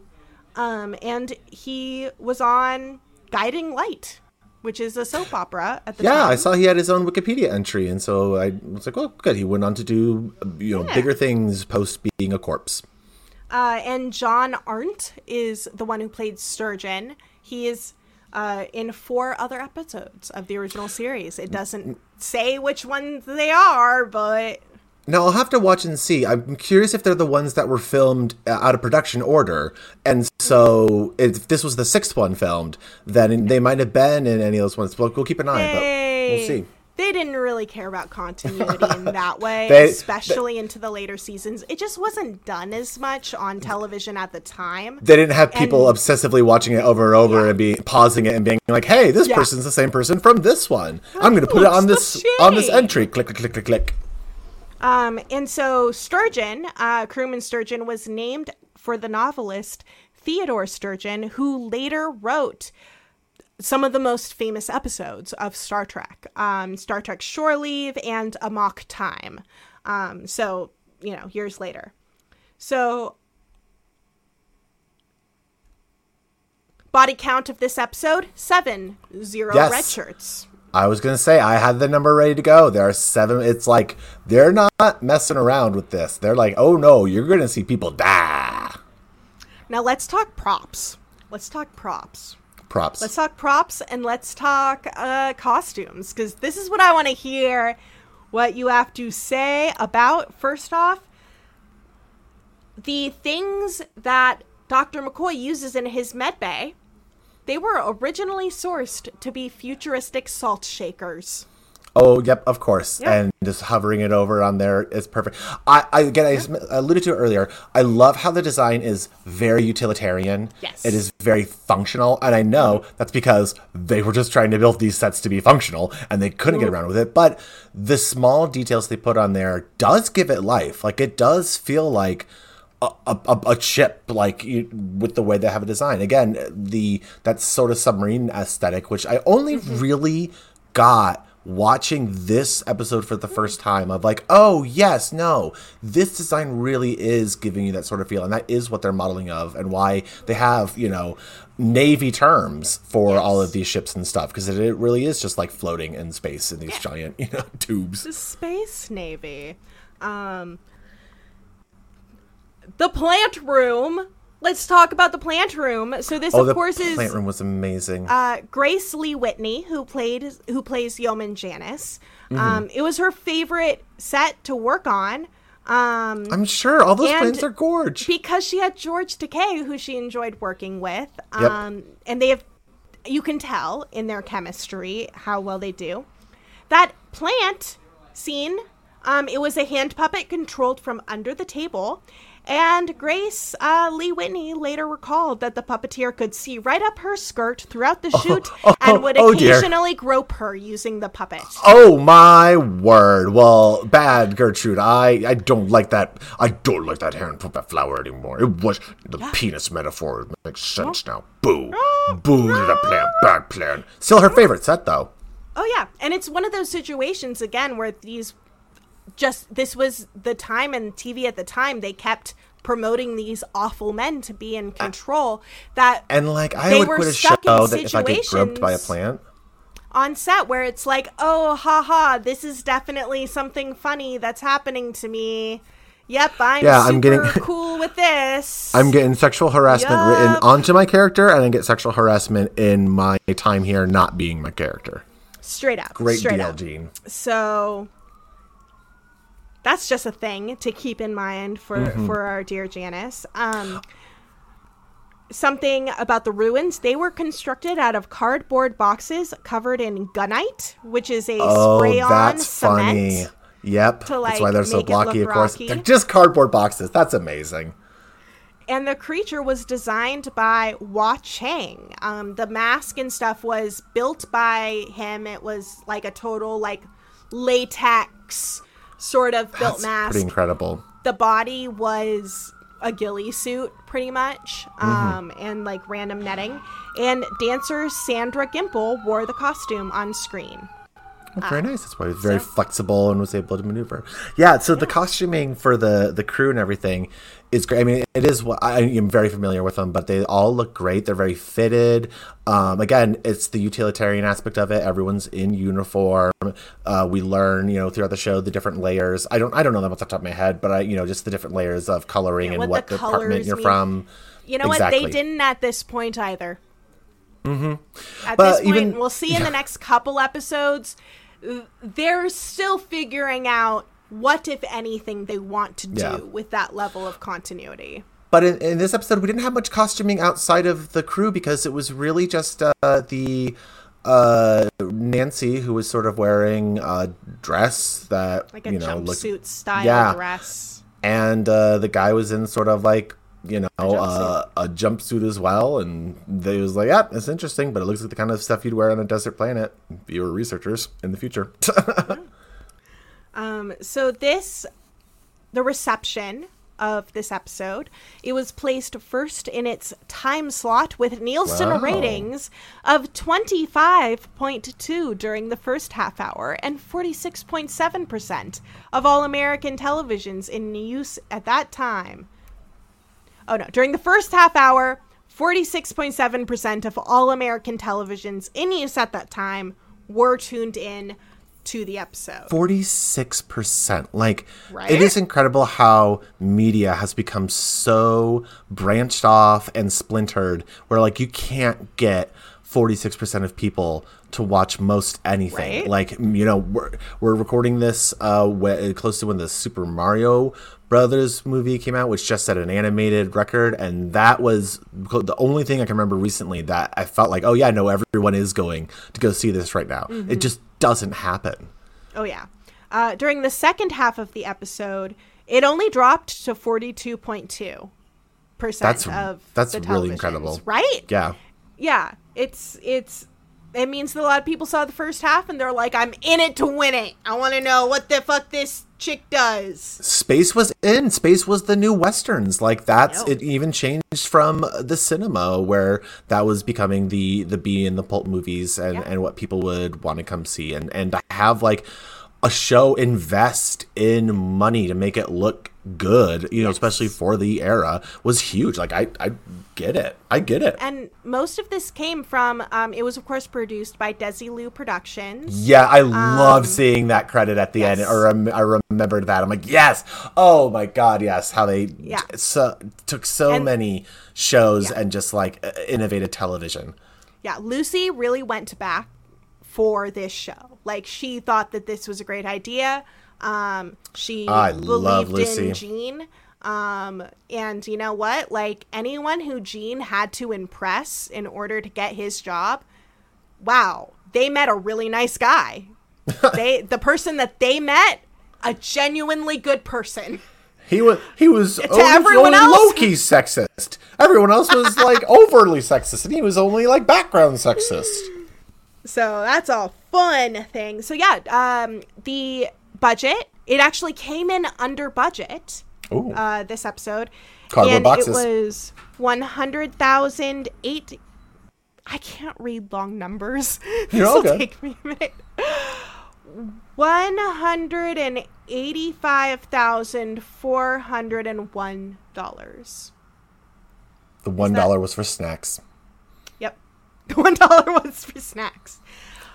um, and he was on Guiding Light, which is a soap opera at the yeah, time. I saw he had his own Wikipedia entry, and so I was like, "Oh, good." He went on to do you know Yeah. bigger things post being a corpse. Uh, and John Arndt is the one who played Sturgeon. He is uh, in four other episodes of the original series. It doesn't say which ones they are, but Now I'll have to watch and see. I'm curious if they're the ones that were filmed uh, out of production order, and so if this was the sixth one filmed, then they might have been in any of those ones. We'll, we'll keep an eye, but we'll see. They didn't really care about continuity in that way, They- especially into the later seasons. It just wasn't done as much on television at the time. They didn't have people And- obsessively watching it over and over Yeah. and be pausing it and being like, "Hey, this Yeah. person's the same person from this one. I'm going to put it on this on this entry." Click, click, click, click, click. Um, and so Sturgeon, uh, crewman Sturgeon, was named for the novelist Theodore Sturgeon, who later wrote some of the most famous episodes of Star Trek, um, Star Trek Shore Leave and Amok Time. Um, so, you know, years later. So, body count of this episode seven, zero Yes. red shirts. I was gonna say I had the number ready to go. There are seven. It's like they're not messing around with this. They're like, oh no, you're gonna see people die. Now, let's talk props. Let's talk props. Props. Let's talk props and let's talk uh, costumes because this is what I want to hear. What you have to say about first off the things that Dr. McCoy uses in his med bay. They were originally sourced to be futuristic salt shakers. Oh, yep, of course. Yeah. And just hovering it over on there is perfect. I, I again, I alluded to it earlier. I love how the design is very utilitarian. Yes. It is very functional, and I know mm-hmm. that's because they were just trying to build these sets to be functional, and they couldn't get mm-hmm. around with it. But the small details they put on there does give it life. Like it does feel like a, a, a chip like you, with the way they have it designed again the that sort of submarine aesthetic which i only really got watching this episode for the first time of like oh yes no this design really is giving you that sort of feel and that is what they're modeling of and why they have you know navy terms for all of these ships and stuff because it, it really is just like floating in space in these giant you know tubes. The Space Navy. Um, the plant room. Let's talk about the plant room. So this, oh of course, is plant room was amazing uh, Grace Lee Whitney, who played who plays Yeoman Janice. Mm-hmm. Um, it was her favorite set to work on um, i'm sure all those plants are gorge because she had George Takei, who she enjoyed working with. Um, and they have, you can tell in their chemistry how well they do. That plant scene, um, it was a hand puppet controlled from under the table. And Grace uh, Lee Whitney later recalled that the puppeteer could see right up her skirt throughout the shoot and would oh dear. occasionally grope her using the puppet. Oh my word! Well, bad Gertrude. I I don't like that. I don't like that hand puppet flower anymore. It was the penis metaphor makes sense now. Boo, boo to the plan. Bad plan. Still her favorite set though. Oh yeah, and it's one of those situations again where these just this was the time and TV at the time they kept promoting these awful men to be in control that And like I They would were quit a stuck show in that if I get groped by a plant. on set where it's like, "Oh, haha, this is definitely something funny that's happening to me." Yep, I'm Yeah, super I'm getting- cool with this. I'm getting sexual harassment written onto my character, and I get sexual harassment in my time here not being my character. straight up. Great straight deal, up. Gene. So that's just a thing to keep in mind for Mm-hmm. for our dear Janice. Um, something about the ruins. They were constructed out of cardboard boxes covered in gunite, which is a Oh, spray-on that's cement. funny. Yep. to, that's why they're so blocky, of course. rocky. They're just cardboard boxes. That's amazing. and the creature was designed by Wah Chang. Um, the mask and stuff was built by him. It was like a total like latex sort of built That's mask. pretty incredible. the body was a ghillie suit pretty much Mm-hmm. um, and like random netting and dancer sandra gimpel wore the costume on screen Oh, very nice. That's why he was very flexible and was able to maneuver. Yeah. So the costuming for the the crew and everything is great. I mean, it is what I am very familiar with them, but they all look great. They're very fitted. Um, again, it's the utilitarian aspect of it. Everyone's in uniform. Uh, we learn, you know, throughout the show the different layers. I don't I don't know them off the top of my head, but I, you know, just the different layers of coloring and what what, department you're mean. from. you know what they didn't at this point either mm-hmm. at But this point even- we'll see in the next couple episodes uh, they're still figuring out what if anything they want to do Yeah. with that level of continuity But in, in this episode, we didn't have much costuming outside of the crew because it was really just uh, the uh, Nancy who was sort of wearing a dress that like a you know looked, jumpsuit style Yeah. dress and uh, the guy was in sort of like you know jumpsuit. uh, a jumpsuit as well, and they was like, yeah, it's interesting, but it looks like the kind of stuff you'd wear on a desert planet if you were researchers in the future. Um, so this, the reception of this episode, it was placed first in its time slot with Nielsen Wow. ratings of 25.2 during the first half hour and 46.7% of all American televisions in use at that time. Oh no, during the first half hour, 46.7% of all American televisions in use at that time were tuned in to the episode. 46%. Like, Right? it is incredible how media has become so branched off and splintered where, like, you can't get 46% of people to watch most anything. Right? Like, you know, we're, we're recording this uh, wh- close to when the Super Mario Brothers movie came out, which just set an animated record. And that was the only thing I can remember recently that I felt like, oh, yeah, no, everyone is going to go see this right now. Mm-hmm. It just doesn't happen. Oh yeah. Uh, during the second half of the episode, it only dropped to forty-two point two percent That's- of that's the really incredible. right? Yeah. Yeah, it's it's it means that a lot of people saw the first half and they're like, "I'm in it to win it. I want to know what the fuck this chick does." Space was in. Space was the new westerns. Like that's it. Even changed from the cinema where that was becoming the the B and the pulp movies and Yeah. and what people would want to come see and and have like a show invest in money to make it look good. You know, especially for the era was huge. Like I I get it. I get it. And most of this came from. Um, it was of course produced by Desilu Productions. Yeah, I love seeing that credit at the Um, yes. end. Or rem- I remembered that. I'm like, yes. Oh my god, yes. How they Yeah. so, took so And- many shows Yeah. and just like uh, innovated television. Yeah, Lucy really went back for this show. Like she thought that this was a great idea. Um, she I believed love Lucy. in Gene. Um, and you know what? Like anyone who Gene had to impress in order to get his job, wow, they met a really nice guy. they the person that they met, a genuinely good person. He was he was only, everyone only else? low key sexist. Everyone else was like overly sexist, and he was only like background sexist. So that's a fun thing. So yeah, um, the budget it actually came in under budget. Ooh. Uh, this episode, Cardboard and boxes. it was one hundred thousand eight. I can't read long numbers. You're this will good. take me a minute. One hundred and eighty-five thousand four hundred and one dollars. The one that- was for snacks. The one dollar was for snacks.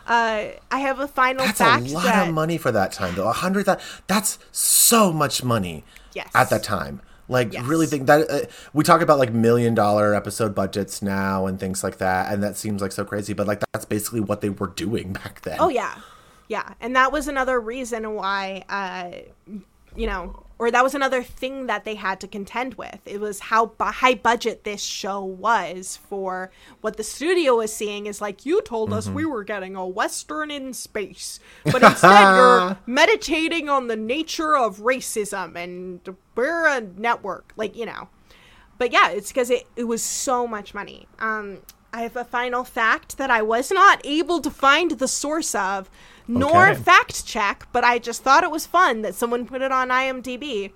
Uh, I have a final That's fact a lot that of money for that time, though. A hundred that that's so much money. Yes. At that time, like Yes. really think that uh, we talk about like million dollar episode budgets now and things like that, and that seems like so crazy, but like that's basically what they were doing back then. Oh yeah, yeah, and that was another reason why, uh, you know, or that was another thing that they had to contend with. It was how bu- high budget this show was for what the studio was seeing. Is like you told us Mm-hmm. we were getting a western in space, but instead you're meditating on the nature of racism, and we're a network, like you know. But yeah, it's because it, it was so much money. Um, I have a final fact that I was not able to find the source of, nor Okay. fact check, but I just thought it was fun that someone put it on IMDb.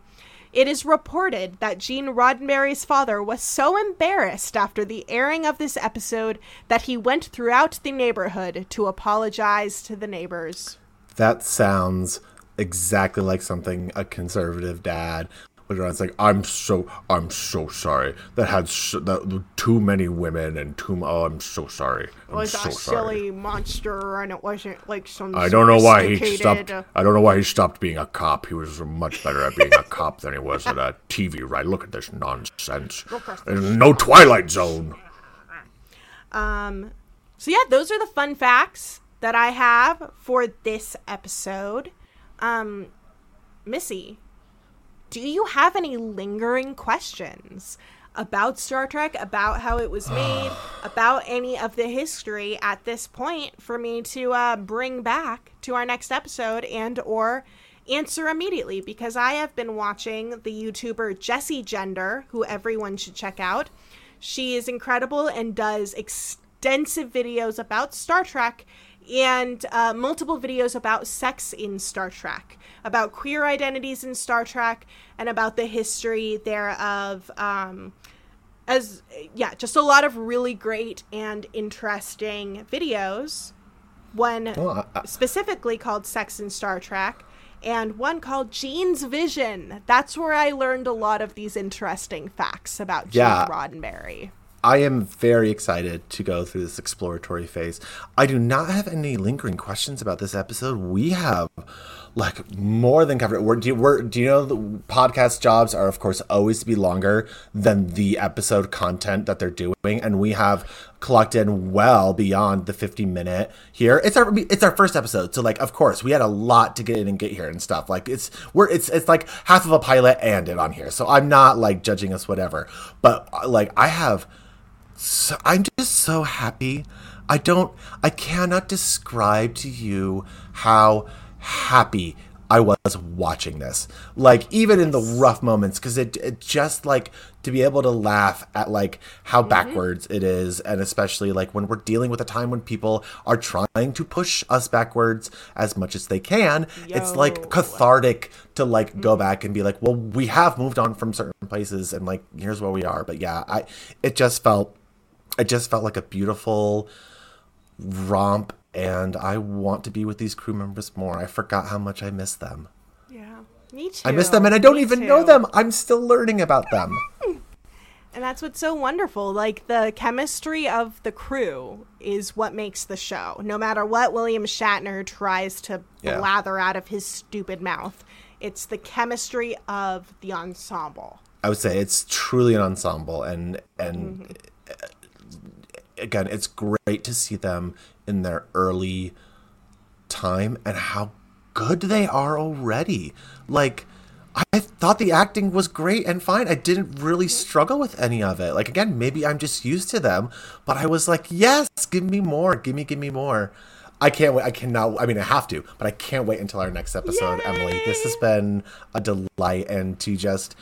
It is reported that Gene Roddenberry's father was so embarrassed after the airing of this episode that he went throughout the neighborhood to apologize to the neighbors. That sounds exactly like something a conservative dad would run. It's like I'm so I'm so sorry that had sh- that too many women and too. Oh, I'm so sorry. It I'm was so a sorry. silly monster, and it wasn't like some. I don't know why he stopped. uh, I don't know why he stopped being a cop. He was much better at being a cop than he was at a TV. Right? Look at this nonsense. There's no Twilight Zone. Um, so yeah, those are the fun facts that I have for this episode. Um, Missi, do you have any lingering questions about Star Trek, about how it was made, about any of the history at this point for me to uh, bring back to our next episode and or answer immediately because I have been watching the YouTuber Jessie Gender, who everyone should check out. She is incredible and does extensive videos about Star Trek and uh, multiple videos about sex in Star Trek, about queer identities in Star Trek, and about the history thereof. Um, as yeah, just a lot of really great and interesting videos. One I- I- specifically called Sex in Star Trek, and one called Gene's Vision. That's where I learned a lot of these interesting facts about Gene Yeah. Roddenberry. I am very excited to go through this exploratory phase. I do not have any lingering questions about this episode. We have like more than covered. We're, do, we're, do you know the podcast jobs are of course always to be longer than the episode content that they're doing, and we have clocked in well beyond the 50 minute here. It's our it's our first episode, so like of course we had a lot to get in and get here and stuff. Like it's we're it's it's like half of a pilot and it on here, so I'm not like judging us whatever. But uh, like I have so I'm just so happy. I don't I cannot describe to you how happy I was watching this. Like even in the rough moments cuz it it just like to be able to laugh at like how mm-hmm. backwards it is and especially like when we're dealing with a time when people are trying to push us backwards as much as they can. It's like cathartic to like go mm-hmm. back and be like, "Well, we have moved on from certain places and like here's where we are." But yeah, I it just felt it just felt like a beautiful romp and I want to be with these crew members more. I forgot how much I miss them. Yeah, me too. I miss them and I don't Me even know them. I'm still learning about them. And that's what's so wonderful. Like the chemistry of the crew is what makes the show. No matter what William Shatner tries to Yeah. blather out of his stupid mouth, it's the chemistry of the ensemble. I would say it's truly an ensemble and and uh, again, it's great to see them in their early time and how good they are already. Like I thought the acting was great and fine. I didn't really struggle with any of it. Like again, maybe I'm just used to them, but I was like, "Yes, give me more. Give me give me more." I can't wait. I cannot. I mean, I have to, but I can't wait until our next episode, Emily. This has been a delight, and to just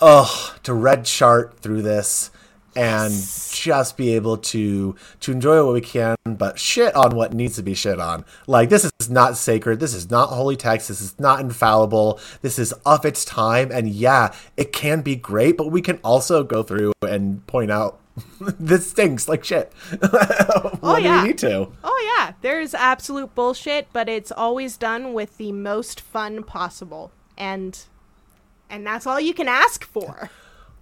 oh to Redshart through this and just be able to to enjoy what we can but shit on what needs to be shit on. Like this is not sacred. This is not holy text. This is not infallible. This is of its time. And yeah it can be great but we can also go through and point out this stinks like shit. When yeah. need to? Oh yeah, there's absolute bullshit, but it's always done with the most fun possible. And and that's all you can ask for.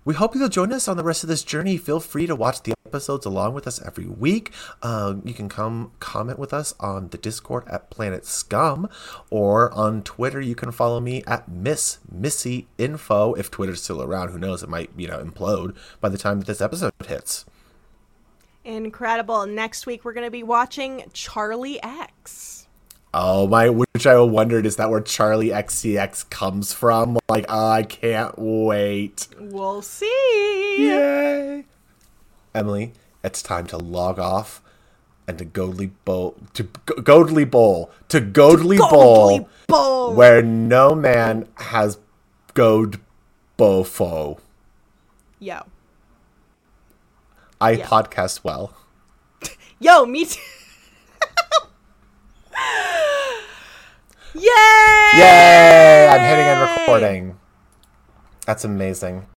We hope you'll join us on the rest of this journey. Feel free to watch the episodes along with us every week. Uh, you can come comment with us on the Discord at Planet Scum, or on Twitter you can follow me at Miss Missy Info. If Twitter's still around, who knows? It might you know implode by the time that this episode hits. Incredible. Next week we're going to be watching Charlie X. Oh my! Which I wondered is that where Charli XCX comes from? Like oh, I can't wait. We'll see. Yay! Emily, it's time to log off and to Godly Bowl to Godly Bowl to Godly, Bowl, Bowl. where no man has God Bofo. Yo. I Yeah. podcast well. Yo, me too. Yay! Yay! I'm hitting and recording. That's amazing.